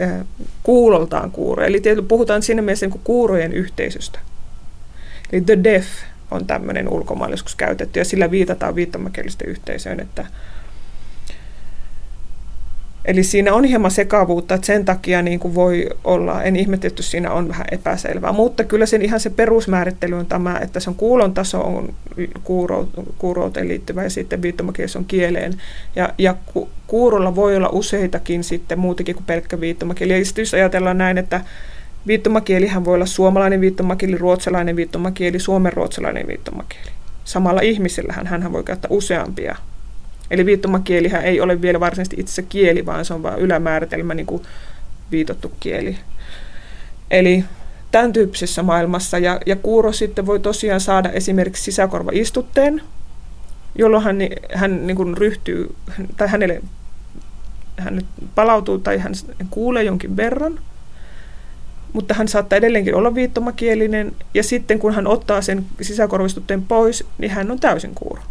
äh, kuuloltaan kuuroja. Eli puhutaan siinä mielessä niin kuurojen yhteisöstä. Eli the deaf on tämmöinen ulkomaalaisuus käytetty, ja sillä viitataan viittomakielisten yhteisöön, että Eli siinä on hieman sekavuutta, että sen takia niin kuin voi olla, en ihmetetty, siinä on vähän epäselvää. Mutta kyllä sen ihan se perusmäärittely on tämä, että se on kuulon taso on kuurouteen liittyvä ja sitten viittomakielessä on kieleen. Ja, ja ku, kuurolla voi olla useitakin sitten muutakin kuin pelkkä viittomakieli. Ja jos ajatellaan näin, että viittomakielihän voi olla suomalainen viittomakieli, ruotsalainen viittomakieli, suomen ruotsalainen viittomakieli. Samalla ihmisellähän hän voi käyttää useampia Eli viittomakielihän ei ole vielä varsinaisesti itse kieli, vaan se on vain ylämääritelmä, niin kuin viitottu kieli. Eli tämän tyyppisessä maailmassa. Ja, ja kuuro sitten voi tosiaan saada esimerkiksi sisäkorvaistutteen, jolloin hän, hän niin kuin ryhtyy, tai hänelle hän palautuu tai hän kuulee jonkin verran, mutta hän saattaa edelleenkin olla viittomakielinen, ja sitten kun hän ottaa sen sisäkorvistutteen pois, niin hän on täysin kuuro.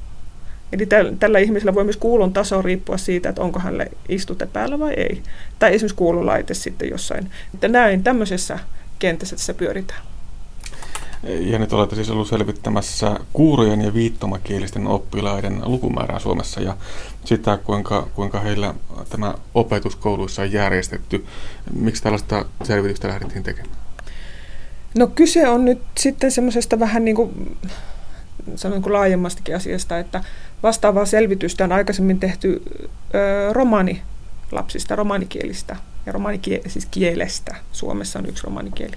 Eli tällä ihmisellä voi myös kuulon taso riippua siitä, että onko hänelle istute päällä vai ei. Tai esimerkiksi kuulolaite sitten jossain. Että näin tämmöisessä kentässä tässä pyöritään. Ja nyt olette siis ollut selvittämässä kuurojen ja viittomakielisten oppilaiden lukumäärää Suomessa ja sitä, kuinka, kuinka heillä tämä opetus kouluissa on järjestetty. Miksi tällaista selvitystä lähdettiin tekemään? No kyse on nyt sitten semmoisesta vähän niin kuin sanon kuin laajemmastikin asiasta, että vastaavaa selvitystä on aikaisemmin tehty ö, romani lapsista, romanikielistä ja romanikie- siis kielestä. Suomessa on yksi romanikieli.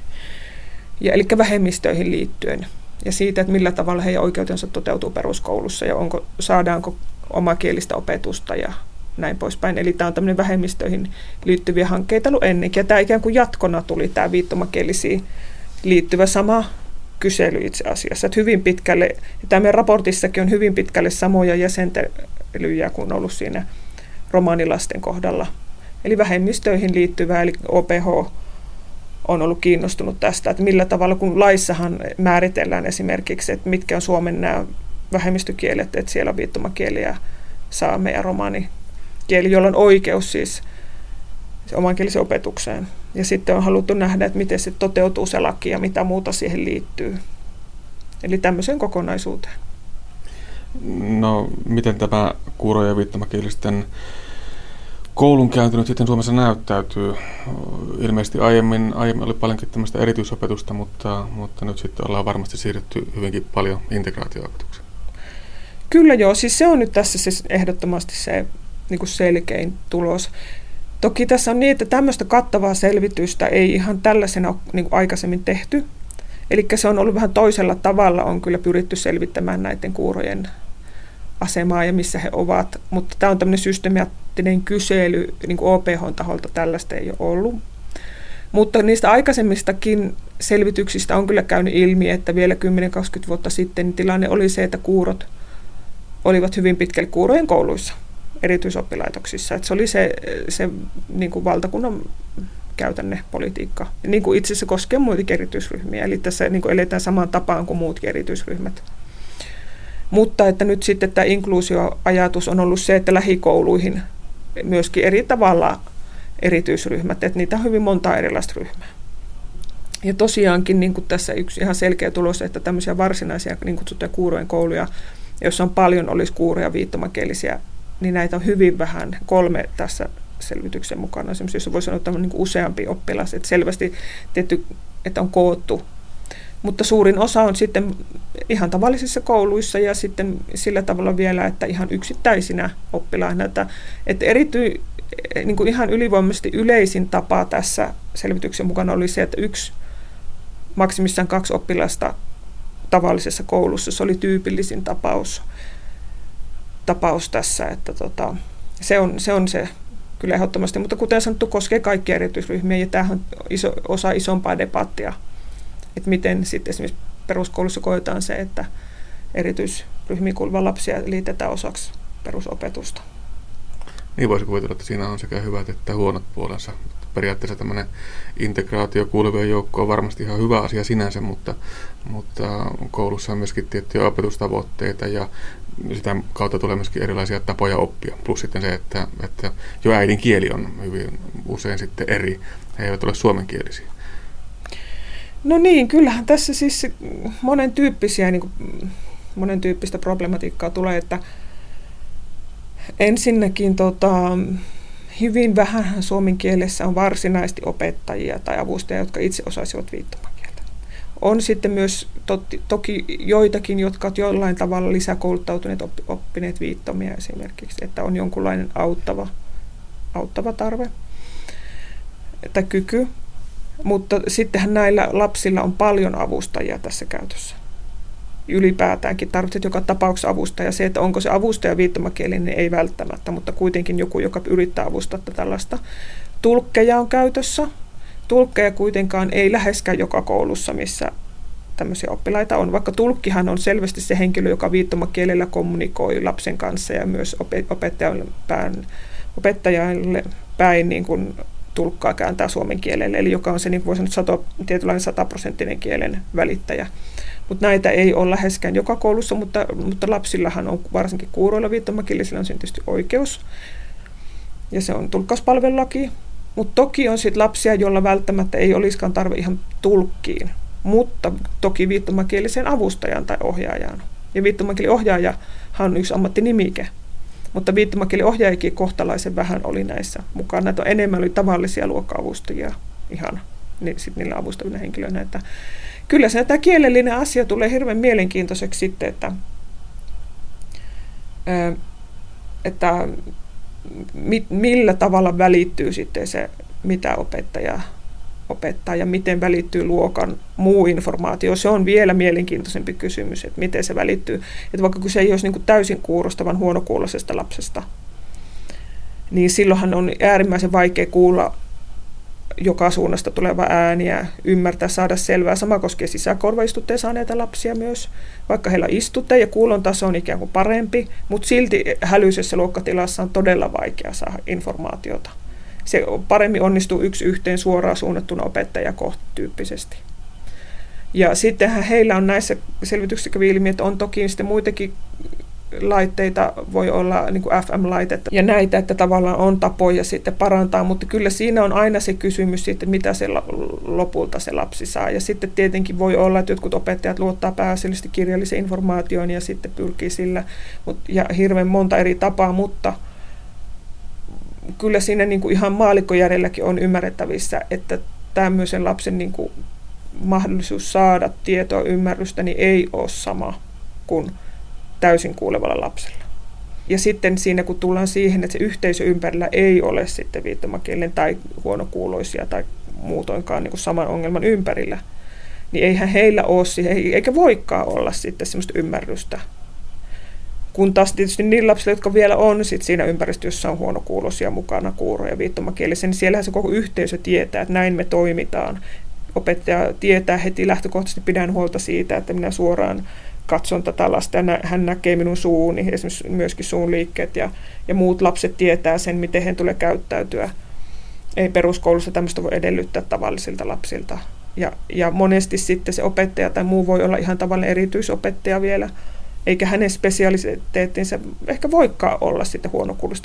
Ja, eli vähemmistöihin liittyen ja siitä, että millä tavalla heidän oikeutensa toteutuu peruskoulussa ja onko, saadaanko omakielistä opetusta ja näin poispäin. Eli tämä on tämmöinen vähemmistöihin liittyviä hankkeita ollut ennenkin. Ja tämä ikään kuin jatkona tuli tämä viittomakielisiin liittyvä sama kysely itse asiassa. Että hyvin pitkälle, ja tämä meidän raportissakin on hyvin pitkälle samoja jäsentelyjä kuin ollut siinä romaanilasten kohdalla. Eli vähemmistöihin liittyvää, eli OPH on ollut kiinnostunut tästä, että millä tavalla, kun laissahan määritellään esimerkiksi, että mitkä on Suomen nämä vähemmistökielet, että siellä on viittomakieli ja saame ja romanikieli, jolla on oikeus siis omankielisen opetukseen. Ja sitten on haluttu nähdä, että miten se toteutuu se laki ja mitä muuta siihen liittyy. Eli tämmöiseen kokonaisuuteen. No, miten tämä kuuro- ja viittomakielisten koulunkäynti nyt sitten Suomessa näyttäytyy? Ilmeisesti aiemmin, aiemmin oli paljonkin tämmöistä erityisopetusta, mutta, mutta nyt sitten ollaan varmasti siirretty hyvinkin paljon integraatioopetukseen. Kyllä joo, siis se on nyt tässä siis ehdottomasti se niin kuin selkein tulos. Toki tässä on niin, että tämmöistä kattavaa selvitystä ei ihan tällaisena niin kuin aikaisemmin tehty. Eli se on ollut vähän toisella tavalla, on kyllä pyritty selvittämään näiden kuurojen asemaa ja missä he ovat. Mutta tämä on tämmöinen systemaattinen kysely, niin kuin OPH-taholta tällaista ei ole ollut. Mutta niistä aikaisemmistakin selvityksistä on kyllä käynyt ilmi, että vielä 10-20 vuotta sitten niin tilanne oli se, että kuurot olivat hyvin pitkälle kuurojen kouluissa, erityisoppilaitoksissa. Että se oli se, se niin kuin valtakunnan käytänne politiikka. Niin kuin itse asiassa koskee muitakin erityisryhmiä, eli tässä niin kuin eletään samaan tapaan kuin muutkin erityisryhmät. Mutta että nyt sitten tämä inkluusioajatus on ollut se, että lähikouluihin myöskin eri tavalla erityisryhmät, että niitä on hyvin monta erilaista ryhmää. Ja tosiaankin niin kuin tässä yksi ihan selkeä tulos, että tämmöisiä varsinaisia niin kutsuttuja kuurojen kouluja, jossa on paljon olisi kuuroja viittomakielisiä, niin näitä on hyvin vähän, kolme tässä selvityksen mukana. Jos voi sanoa, niin kuin useampi oppilas, että selvästi tietty, että on koottu. Mutta suurin osa on sitten ihan tavallisissa kouluissa ja sitten sillä tavalla vielä, että ihan yksittäisinä oppilaina. Että, että erity, niin kuin ihan ylivoimaisesti yleisin tapa tässä selvityksen mukana oli se, että yksi maksimissaan kaksi oppilasta tavallisessa koulussa. Se oli tyypillisin tapaus, tapaus tässä, että tota, se, on, se on se kyllä ehdottomasti, mutta kuten sanottu, koskee kaikkia erityisryhmiä ja tämähän on iso, osa isompaa debattia, että miten sitten esimerkiksi peruskoulussa koetaan se, että erityisryhmiin kuuluva lapsia liitetään osaksi perusopetusta. Niin voisi kuvitella, että siinä on sekä hyvät että huonot puolensa. Periaatteessa tämmöinen integraatio kuuluvien joukko on varmasti ihan hyvä asia sinänsä, mutta, mutta koulussa on myöskin tiettyjä opetustavoitteita ja sitä kautta tulee myöskin erilaisia tapoja oppia. Plus sitten se, että, että jo äidinkieli on hyvin usein sitten eri. He eivät ole suomenkielisiä. No niin, kyllähän tässä siis monen tyyppisiä, niin kuin, monen tyyppistä problematiikkaa tulee, että ensinnäkin tota, hyvin vähän suomen kielessä on varsinaisesti opettajia tai avustajia, jotka itse osaisivat viittomakieltä. On sitten myös totti, toki joitakin, jotka ovat jollain tavalla lisäkouluttautuneet oppineet viittomia esimerkiksi, että on jonkunlainen auttava, auttava tarve tai kyky. Mutta sittenhän näillä lapsilla on paljon avustajia tässä käytössä. Ylipäätäänkin tarvitset joka tapauksessa avustaja. Se, että onko se avustaja viittomakielinen, niin ei välttämättä, mutta kuitenkin joku, joka yrittää avustaa tällaista. Tulkkeja on käytössä. Tulkkeja kuitenkaan ei läheskään joka koulussa, missä tämmöisiä oppilaita on, vaikka tulkkihan on selvästi se henkilö, joka viittomakielellä kommunikoi lapsen kanssa ja myös opettajalle päin, opettajalle päin niin kuin tulkkaa kääntää suomen kielelle, eli joka on se, niin voi sanoa, sato, tietynlainen sataprosenttinen kielen välittäjä. Mutta näitä ei ole läheskään joka koulussa, mutta, mutta lapsillahan on varsinkin kuuroilla viittomakielisillä on tietysti oikeus, ja se on tulkkauspalvelulaki. Mutta toki on sitten lapsia, joilla välttämättä ei olisikaan tarve ihan tulkkiin, mutta toki viittomakielisen avustajan tai ohjaajan. Ja viittomakieliohjaajahan on yksi ammattinimike, mutta viittomakieliohjaajakin kohtalaisen vähän oli näissä mukana. Näitä enemmän oli tavallisia luokka-avustajia ihan niin, sit niillä avustavina henkilöinä. Että kyllä se tämä kielellinen asia tulee hirveän mielenkiintoiseksi sitten, että, että millä tavalla välittyy sitten se, mitä opettaja opettaa ja miten välittyy luokan muu informaatio. Se on vielä mielenkiintoisempi kysymys, että miten se välittyy. Että vaikka kyse ei olisi niin täysin kuurostavan huonokuuloisesta lapsesta, niin silloinhan on äärimmäisen vaikea kuulla joka suunnasta tuleva ääniä, ymmärtää, saada selvää. Sama koskee sisäkorvaistutteen saaneita lapsia myös, vaikka heillä istutte ja kuulon taso on ikään kuin parempi, mutta silti hälyisessä luokkatilassa on todella vaikea saada informaatiota se paremmin onnistuu yksi yhteen suoraan suunnattuna opettaja tyyppisesti. Ja sittenhän heillä on näissä selvityksissä kävi ilmi, että on toki sitten muitakin laitteita, voi olla niin kuin FM-laitetta ja näitä, että tavallaan on tapoja sitten parantaa, mutta kyllä siinä on aina se kysymys sitten, mitä se lopulta se lapsi saa. Ja sitten tietenkin voi olla, että jotkut opettajat luottaa pääasiallisesti kirjalliseen informaatioon ja sitten pyrkii sillä, ja hirveän monta eri tapaa, mutta – kyllä siinä niin kuin ihan maalikkojärjelläkin on ymmärrettävissä, että tämmöisen lapsen niin kuin mahdollisuus saada tietoa, ymmärrystä, niin ei ole sama kuin täysin kuulevalla lapsella. Ja sitten siinä, kun tullaan siihen, että se yhteisö ympärillä ei ole sitten viittomakielen tai huonokuuloisia tai muutoinkaan niin kuin saman ongelman ympärillä, niin eihän heillä ole siihen, eikä voikaan olla sitten semmoista ymmärrystä kun taas tietysti niin lapsilla, jotka vielä on sit siinä ympäristössä on huonokuuloisia mukana, kuuroja, viittomakielisiä, niin siellähän se koko yhteisö tietää, että näin me toimitaan. Opettaja tietää heti lähtökohtaisesti, pidän huolta siitä, että minä suoraan katson tätä lasta ja hän näkee minun suuni, esimerkiksi myöskin suun liikkeet ja, ja muut lapset tietää sen, miten he tulee käyttäytyä. Ei peruskoulussa tämmöistä voi edellyttää tavallisilta lapsilta. Ja, ja monesti sitten se opettaja tai muu voi olla ihan tavallinen erityisopettaja vielä, eikä hänen spesialiteettinsa ehkä voikaan olla sitten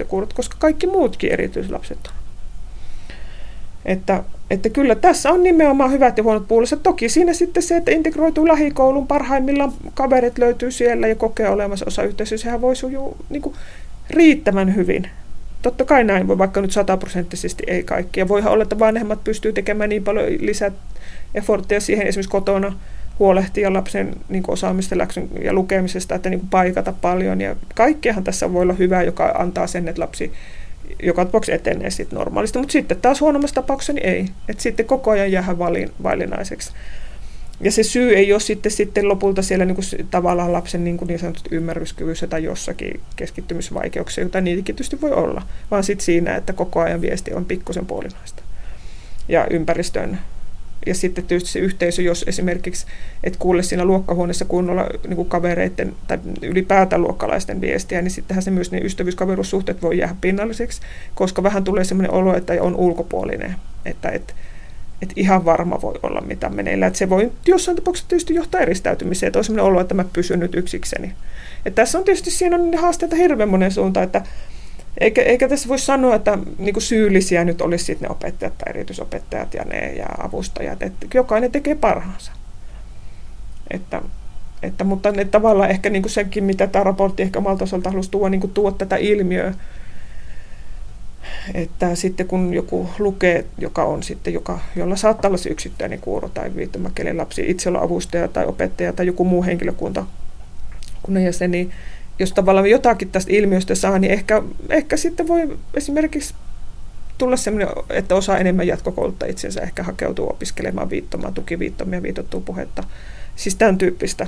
kuurot, koska kaikki muutkin erityislapset on. Että, että kyllä tässä on nimenomaan hyvät ja huonot puolensa. Toki siinä sitten se, että integroituu lähikoulun parhaimmillaan kaverit löytyy siellä ja kokee olemassa osa yhteisöä, sehän voi sujuu niin kuin riittävän hyvin. Totta kai näin voi, vaikka nyt sataprosenttisesti ei kaikki. Ja voihan olla, että vanhemmat pystyy tekemään niin paljon lisää efforttia siihen esimerkiksi kotona huolehtia lapsen niin osaamista läksyn ja lukemisesta, että niin paikata paljon. Ja kaikkiahan tässä voi olla hyvää, joka antaa sen, että lapsi joka tapauksessa etenee sitten normaalisti. Mutta sitten taas huonommassa tapauksessa niin ei. että sitten koko ajan jää valin, valinaiseksi. Ja se syy ei ole sitten, sitten lopulta siellä niin kuin, tavallaan lapsen niin, kuin niin sanotut ymmärryskyvyssä tai jossakin keskittymisvaikeuksia, joita niitäkin tietysti voi olla, vaan sitten siinä, että koko ajan viesti on pikkusen puolinaista. Ja ympäristön ja sitten tietysti se yhteisö, jos esimerkiksi et kuule siinä luokkahuoneessa kunnolla niin kuin kavereiden tai ylipäätään luokkalaisten viestiä, niin sittenhän se myös ne ystävyyskaveruussuhteet voi jäädä pinnalliseksi, koska vähän tulee sellainen olo, että on ulkopuolinen, että et, et ihan varma voi olla mitä meneillä. Et se voi jossain tapauksessa tietysti johtaa eristäytymiseen, että on sellainen olo, että mä pysyn nyt yksikseni. Et tässä on tietysti siinä on haasteita hirveän monen suuntaan, että eikä, eikä tässä voi sanoa, että niin syyllisiä nyt olisi sitten ne opettajat tai erityisopettajat ja ne ja avustajat. Että jokainen tekee parhaansa. Että, että, mutta ne tavallaan ehkä niin senkin, mitä tämä raportti ehkä omalta osalta halusi tuoda, niin tuoda tätä ilmiöä, että sitten kun joku lukee, joka on sitten, joka, jolla saattaa olla se yksittäinen kuuro tai viittomakielen lapsi, itse olla avustaja tai opettaja tai joku muu henkilökunta, kunnan jäsen, niin jos tavallaan jotakin tästä ilmiöstä saa, niin ehkä, ehkä sitten voi esimerkiksi tulla sellainen, että osaa enemmän jatkokouluttaa itsensä, ehkä hakeutuu opiskelemaan viittomaa, tukiviittomia, viitottua puhetta. Siis tämän tyyppistä.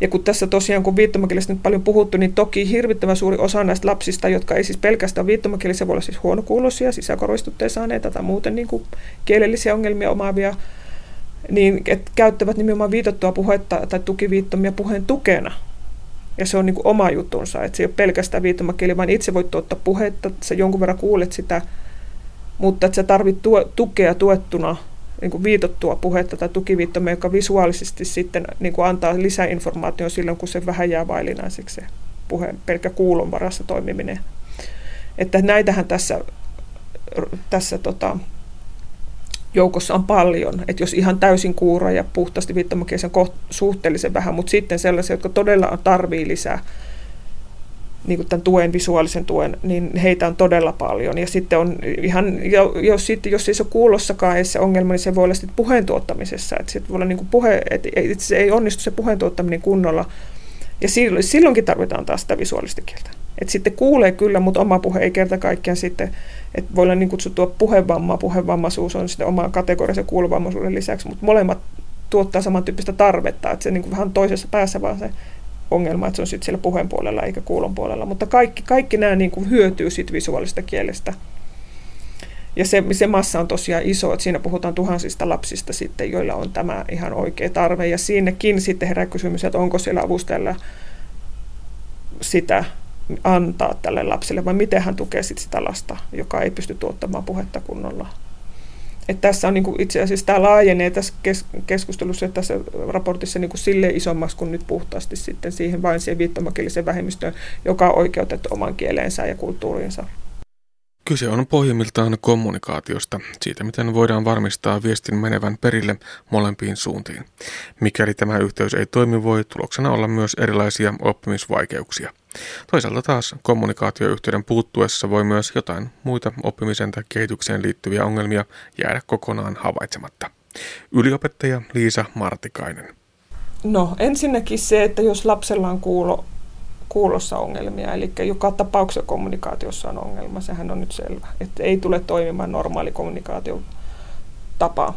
Ja kun tässä tosiaan, kun viittomakielistä nyt paljon puhuttu, niin toki hirvittävän suuri osa näistä lapsista, jotka ei siis pelkästään viittomakielisiä, voi olla siis huonokuuloisia, sisäkorvistutteen saaneita tai muuten niin kuin kielellisiä ongelmia omaavia, niin että käyttävät nimenomaan viitottua puhetta tai tukiviittomia puheen tukena – ja se on niin kuin oma jutunsa, että se ei ole pelkästään viittomakieli, vaan itse voit tuottaa puhetta, että sä jonkun verran kuulet sitä, mutta että sä tarvit tuo, tukea tuettuna niin kuin viitottua puhetta tai tukiviittomia, joka visuaalisesti sitten niin kuin antaa lisäinformaatio silloin, kun se vähän jää vaillinaiseksi se puhe, pelkkä kuulon varassa toimiminen. Että näitähän tässä, tässä tota, joukossa on paljon. Että jos ihan täysin kuura ja puhtaasti viittomakielisen suhteellisen vähän, mutta sitten sellaisia, jotka todella tarvii lisää niin kuin tämän tuen, visuaalisen tuen, niin heitä on todella paljon. Ja sitten on ihan, jos, sitten, jos ei se ole kuulossakaan se ongelma, niin se voi olla sitten puheen tuottamisessa. Että sitten voi olla niin kuin puhe, että se ei onnistu se puheen tuottaminen kunnolla. Ja silloin, silloinkin tarvitaan taas sitä visuaalista kieltä. Et sitten kuulee kyllä, mutta oma puhe ei kerta kaikkiaan sitten, että voi olla niin kutsuttua puhevammaa. Puhevammaisuus on sitten oma kategoriassa kuulovammaisuuden lisäksi, mutta molemmat tuottaa samantyyppistä tarvetta, että se niin kuin vähän toisessa päässä vaan se ongelma, että se on sitten siellä puheen puolella eikä kuulon puolella. Mutta kaikki, kaikki nämä niin kuin hyötyy sitten visuaalista kielestä. Ja se, se massa on tosiaan iso, että siinä puhutaan tuhansista lapsista sitten, joilla on tämä ihan oikea tarve. Ja siinäkin sitten herää kysymys, että onko siellä avustajalla sitä antaa tälle lapselle, vai miten hän tukee sit sitä lasta, joka ei pysty tuottamaan puhetta kunnolla. Et tässä on niin kuin itse asiassa tämä laajenee tässä kes- keskustelussa ja tässä raportissa niin kuin sille isommaksi kuin nyt puhtaasti sitten siihen vain siihen viittomakieliseen vähemmistöön, joka on oikeutettu oman kieleensä ja kulttuuriinsa. Kyse on pohjimmiltaan kommunikaatiosta, siitä miten voidaan varmistaa viestin menevän perille molempiin suuntiin. Mikäli tämä yhteys ei toimi, voi tuloksena olla myös erilaisia oppimisvaikeuksia. Toisaalta taas kommunikaatioyhteyden puuttuessa voi myös jotain muita oppimisen tai kehitykseen liittyviä ongelmia jäädä kokonaan havaitsematta. Yliopettaja Liisa Martikainen. No ensinnäkin se, että jos lapsella on kuulo kuulossa ongelmia, eli joka tapauksessa kommunikaatiossa on ongelma, sehän on nyt selvä, että ei tule toimimaan normaali kommunikaatiotapa.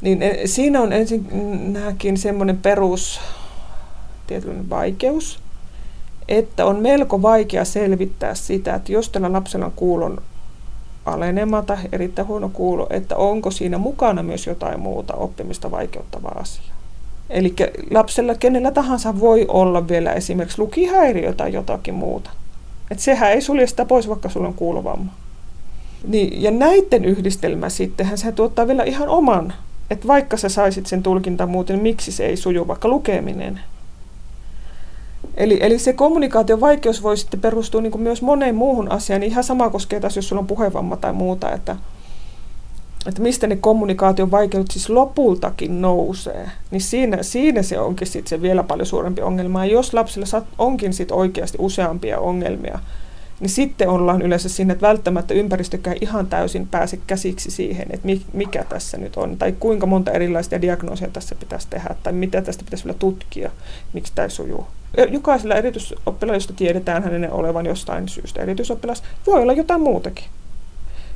Niin eh, siinä on ensinnäkin semmoinen perus tietynlainen vaikeus, että on melko vaikea selvittää sitä, että jos tällä lapsella on kuulon alenema tai erittäin huono kuulo, että onko siinä mukana myös jotain muuta oppimista vaikeuttavaa asiaa. Eli lapsella kenellä tahansa voi olla vielä esimerkiksi lukihäiriö tai jotakin muuta. Et sehän ei sulje sitä pois, vaikka sulla on kuulovamma. Niin, ja näiden yhdistelmä sittenhän se tuottaa vielä ihan oman. Että vaikka sä saisit sen tulkinta muuten, niin miksi se ei suju, vaikka lukeminen. Eli, eli se kommunikaation vaikeus voi sitten perustua niin myös moneen muuhun asiaan. Niin ihan sama koskee taas, jos sulla on puhevamma tai muuta, että, että mistä ne kommunikaation vaikeudet siis lopultakin nousee. Niin siinä, siinä se onkin sitten se vielä paljon suurempi ongelma. Ja jos lapsilla onkin sitten oikeasti useampia ongelmia, niin sitten ollaan yleensä siinä, että välttämättä ympäristökään ihan täysin pääse käsiksi siihen, että mikä tässä nyt on, tai kuinka monta erilaisia diagnoosia tässä pitäisi tehdä, tai mitä tästä pitäisi vielä tutkia, miksi tämä sujuu. Jokaisella erityisoppilaalla, josta tiedetään hänen olevan jostain syystä erityisoppilas, voi olla jotain muutakin.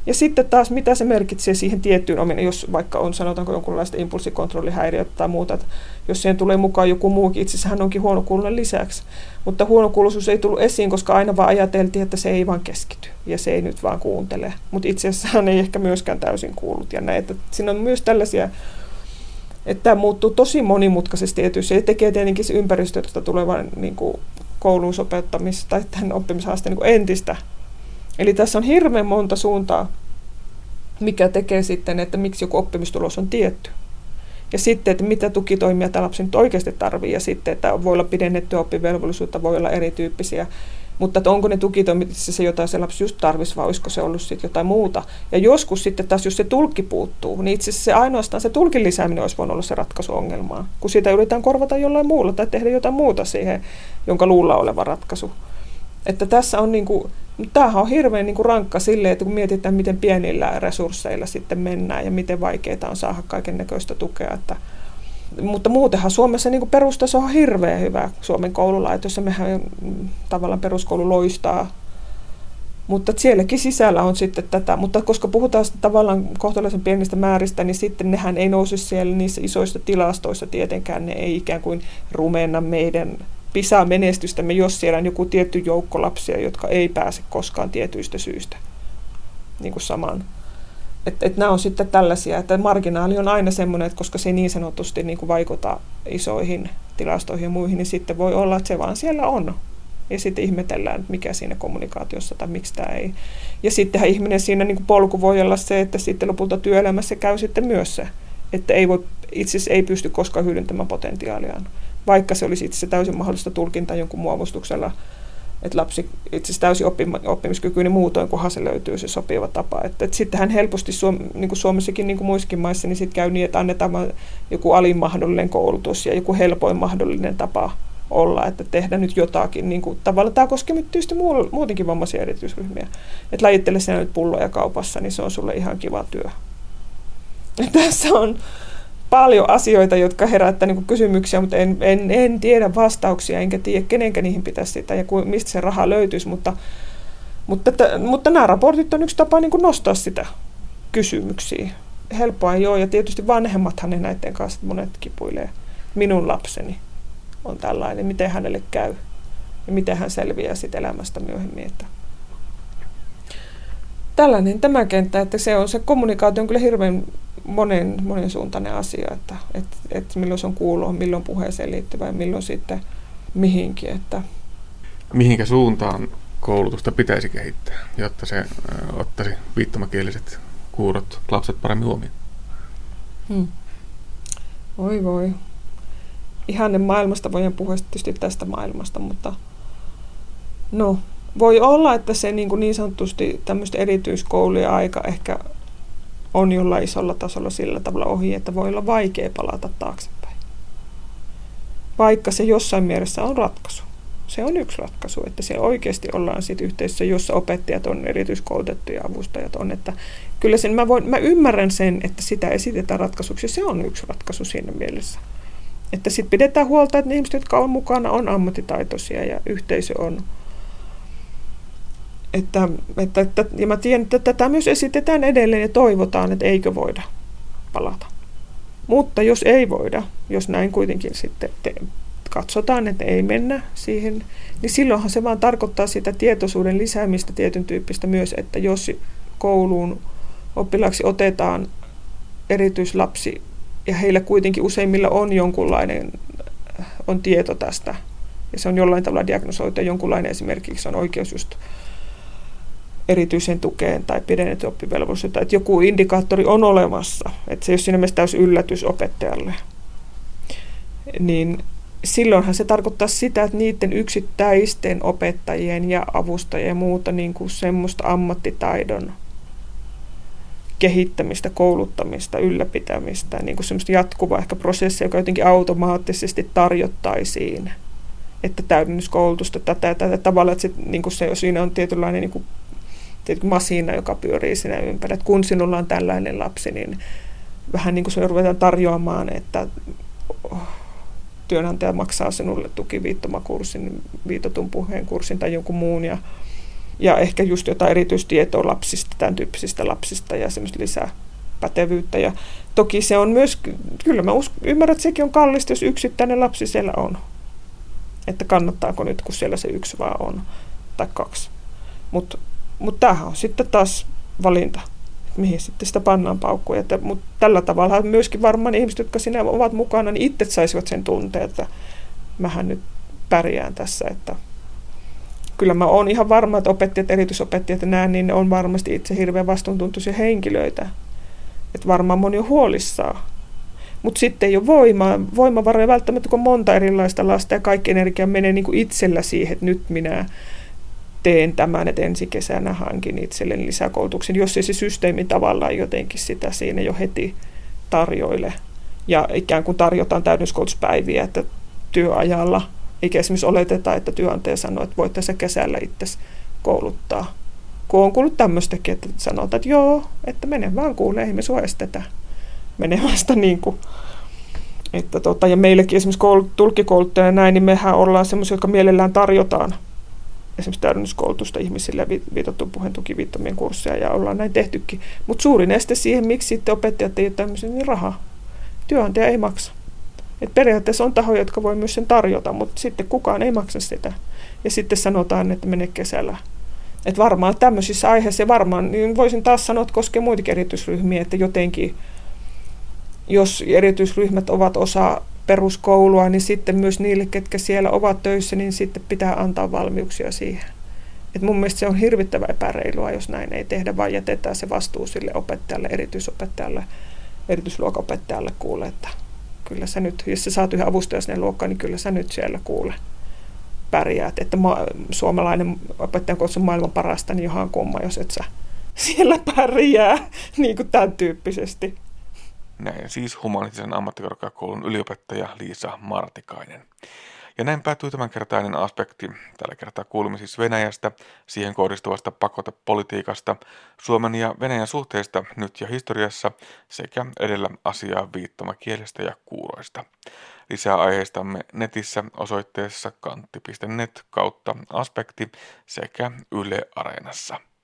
Ja sitten taas, mitä se merkitsee siihen tiettyyn omin, jos vaikka on sanotaanko jonkunlaista impulssikontrollihäiriötä tai muuta, että jos siihen tulee mukaan joku muukin, itse asiassa hän onkin huonokuuloinen lisäksi. Mutta huonokuuloisuus ei tullut esiin, koska aina vaan ajateltiin, että se ei vaan keskity ja se ei nyt vaan kuuntele. Mutta itse asiassa hän ei ehkä myöskään täysin kuullut ja näin. Että siinä on myös tällaisia että tämä muuttuu tosi monimutkaisesti ja se tekee tietenkin se ympäristöstä tulevan niin kuin kouluun sopeuttamista tai tämän oppimishaasteen niin entistä Eli tässä on hirveän monta suuntaa, mikä tekee sitten, että miksi joku oppimistulos on tietty. Ja sitten, että mitä tukitoimia tämä lapsi nyt oikeasti tarvitsee, ja sitten, että voi olla pidennettyä oppivelvollisuutta, voi olla erityyppisiä. Mutta että onko ne tukitoimit se jotain se lapsi just tarvitsisi, vai olisiko se ollut sitten jotain muuta. Ja joskus sitten taas, jos se tulkki puuttuu, niin itse asiassa se ainoastaan se tulkin lisääminen olisi voinut olla se ratkaisu ongelmaan. Kun sitä yritetään korvata jollain muulla tai tehdä jotain muuta siihen, jonka luulla oleva ratkaisu. Että tässä on niin kuin, tämähän on hirveän niin kuin rankka silleen, että kun mietitään, miten pienillä resursseilla sitten mennään ja miten vaikeaa on saada kaiken näköistä tukea. Että, mutta muutenhan Suomessa niin kuin perustaso on hirveän hyvä Suomen koululaitossa. Mehän mm, tavallaan peruskoulu loistaa mutta sielläkin sisällä on sitten tätä, mutta koska puhutaan tavallaan kohtalaisen pienistä määristä, niin sitten nehän ei nouse siellä niissä isoissa tilastoissa tietenkään, ne ei ikään kuin rumenna meidän PISA-menestystämme, jos siellä on joku tietty joukko lapsia, jotka ei pääse koskaan tietyistä syistä niin kuin samaan. Että et nämä on sitten tällaisia, että marginaali on aina semmoinen, että koska se niin sanotusti niin kuin vaikuta isoihin tilastoihin ja muihin, niin sitten voi olla, että se vaan siellä on. Ja sitten ihmetellään, että mikä siinä kommunikaatiossa tai miksi tämä ei. Ja sittenhän ihminen siinä niin kuin polku voi olla se, että sitten lopulta työelämässä käy sitten myös se, että ei voi, itse asiassa ei pysty koskaan hyödyntämään potentiaaliaan vaikka se olisi itse täysin mahdollista tulkintaa jonkun muovustuksella, että lapsi itse täysin oppima, oppimiskykyinen muutoin, kunhan se löytyy se sopiva tapa. Että, että sittenhän helposti Suom, niin kuin Suomessakin, niin kuin muissakin maissa, niin sitten käy niin, että annetaan joku alin mahdollinen koulutus ja joku helpoin mahdollinen tapa olla, että tehdä nyt jotakin. Niin kuin, tavallaan tämä koskee nyt tietysti muutenkin vammaisia erityisryhmiä. Että lajittele sinä nyt pulloja kaupassa, niin se on sulle ihan kiva työ. Ja tässä on paljon asioita, jotka herättää niin kysymyksiä, mutta en, en, en tiedä vastauksia, enkä tiedä kenenkä niihin pitäisi sitä ja ku, mistä se raha löytyisi, mutta, mutta, t- mutta nämä raportit on yksi tapa niin nostaa sitä kysymyksiä. Helppoa ei ole, ja tietysti vanhemmathan ne näiden kanssa monet kipuilee. Minun lapseni on tällainen, miten hänelle käy ja miten hän selviää siitä elämästä myöhemmin. Että tällainen tämä kenttä, että se on se kommunikaatio on kyllä hirveän monen, monen suuntainen asia, että, että, että milloin se on kuuloon, milloin puheeseen liittyvä ja milloin sitten mihinkin. Että. Mihinkä suuntaan koulutusta pitäisi kehittää, jotta se ottaisi viittomakieliset kuurot lapset paremmin huomioon? Hmm. Oi voi. Ihanne maailmasta voidaan puhua tietysti tästä maailmasta, mutta no, voi olla, että se niin, kuin niin sanotusti tämmöistä erityiskouluja aika ehkä on jollain isolla tasolla sillä tavalla ohi, että voi olla vaikea palata taaksepäin. Vaikka se jossain mielessä on ratkaisu. Se on yksi ratkaisu, että siellä oikeasti ollaan sit yhteisössä, jossa opettajat on erityiskoulutettuja ja avustajat on. Että kyllä sen, mä, voin, mä ymmärrän sen, että sitä esitetään ratkaisuksi. Se on yksi ratkaisu siinä mielessä. Että sitten pidetään huolta, että ne ihmiset, jotka on mukana, on ammattitaitoisia ja yhteisö on, että, että, että, ja mä tiedän, että tätä myös esitetään edelleen ja toivotaan, että eikö voida palata. Mutta jos ei voida, jos näin kuitenkin sitten te, katsotaan, että ei mennä siihen, niin silloinhan se vaan tarkoittaa sitä tietoisuuden lisäämistä tietyn tyyppistä myös, että jos kouluun oppilaaksi otetaan erityislapsi ja heillä kuitenkin useimmilla on jonkunlainen on tieto tästä ja se on jollain tavalla diagnosoitu ja jonkunlainen esimerkiksi on oikeus just erityisen tukeen tai pidennetty oppivelvollisuutta, että joku indikaattori on olemassa, että se ei ole siinä mielessä täysin yllätys opettajalle, niin silloinhan se tarkoittaa sitä, että niiden yksittäisten opettajien ja avustajien ja muuta niin kuin semmoista ammattitaidon kehittämistä, kouluttamista, ylläpitämistä, niin kuin semmoista jatkuvaa ehkä prosessia, joka jotenkin automaattisesti tarjottaisiin, että täydennyskoulutusta tätä ja tätä tavalla, että sit, niin kuin se, siinä on tietynlainen niin kuin, masina, joka pyörii siinä ympärillä, että kun sinulla on tällainen lapsi, niin vähän niin kuin se ruvetaan tarjoamaan, että työnantaja maksaa sinulle tukiviittomakurssin, viitotun puheen kurssin tai jonkun muun ja, ja ehkä just jotain erityistietoa lapsista, tämän tyyppisistä lapsista ja semmoista lisää pätevyyttä. Ja toki se on myös, kyllä mä usk- ymmärrän, että sekin on kallista, jos yksittäinen lapsi siellä on. Että kannattaako nyt, kun siellä se yksi vaan on, tai kaksi. Mutta mut tämähän on sitten taas valinta mihin sitten sitä pannaan paukkuja. Että, mutta tällä tavalla myöskin varmaan ihmiset, jotka siinä ovat mukana, niin itse saisivat sen tunteen, että mähän nyt pärjään tässä. Että kyllä mä oon ihan varma, että opettajat, erityisopettajat ja näin, niin ne on varmasti itse hirveän vastuuntuntoisia henkilöitä. Että varmaan moni on huolissaan. Mutta sitten ei ole voimaa, voimavaroja välttämättä, kun on monta erilaista lasta ja kaikki energia menee niin kuin itsellä siihen, että nyt minä teen tämän, että ensi kesänä hankin itselleni lisäkoulutuksen, jos ei se systeemi tavallaan jotenkin sitä siinä jo heti tarjoile. Ja ikään kuin tarjotaan täydennyskoulutuspäiviä, että työajalla, eikä esimerkiksi oleteta, että työnantaja sanoo, että voit tässä kesällä itse kouluttaa. Kun on kuullut tämmöistäkin, että sanotaan, että joo, että mene vaan kuulee, ei me sua estetä menemästä niin kuin että tota, ja meillekin esimerkiksi koulut, tulkikouluttajana näin, niin mehän ollaan semmoisia, jotka mielellään tarjotaan esimerkiksi täydennyskoulutusta ihmisille viitattu puheen tukiviittomien kursseja ja ollaan näin tehtykin. Mutta suurin este siihen, miksi sitten opettajat ei ole tämmöisiä, niin raha. Työnantaja ei maksa. Et periaatteessa on tahoja, jotka voi myös sen tarjota, mutta sitten kukaan ei maksa sitä. Ja sitten sanotaan, että mene kesällä. Et varmaan tämmöisissä aiheissa, ja varmaan niin voisin taas sanoa, että koskee muitakin erityisryhmiä, että jotenkin, jos erityisryhmät ovat osa peruskoulua, niin sitten myös niille, ketkä siellä ovat töissä, niin sitten pitää antaa valmiuksia siihen. Et mun mielestä se on hirvittävä epäreilua, jos näin ei tehdä, vaan jätetään se vastuu sille opettajalle, erityisopettajalle, erityisluokaopettajalle kuule, että kyllä sä nyt, jos sä saat yhden avustajan sinne luokkaan, niin kyllä sä nyt siellä kuule pärjäät. Että ma- suomalainen opettajan koulutus on maailman parasta, niin johan kumma, jos et sä siellä pärjää, niin kuin tämän tyyppisesti. Näin siis humanistisen ammattikorkeakoulun yliopettaja Liisa Martikainen. Ja näin päättyy tämänkertainen aspekti. Tällä kertaa kuulimme siis Venäjästä, siihen kohdistuvasta pakotepolitiikasta, Suomen ja Venäjän suhteista nyt ja historiassa sekä edellä asiaa viittomakielestä ja kuuroista. Lisää aiheistamme netissä osoitteessa kantti.net kautta aspekti sekä Yle Areenassa.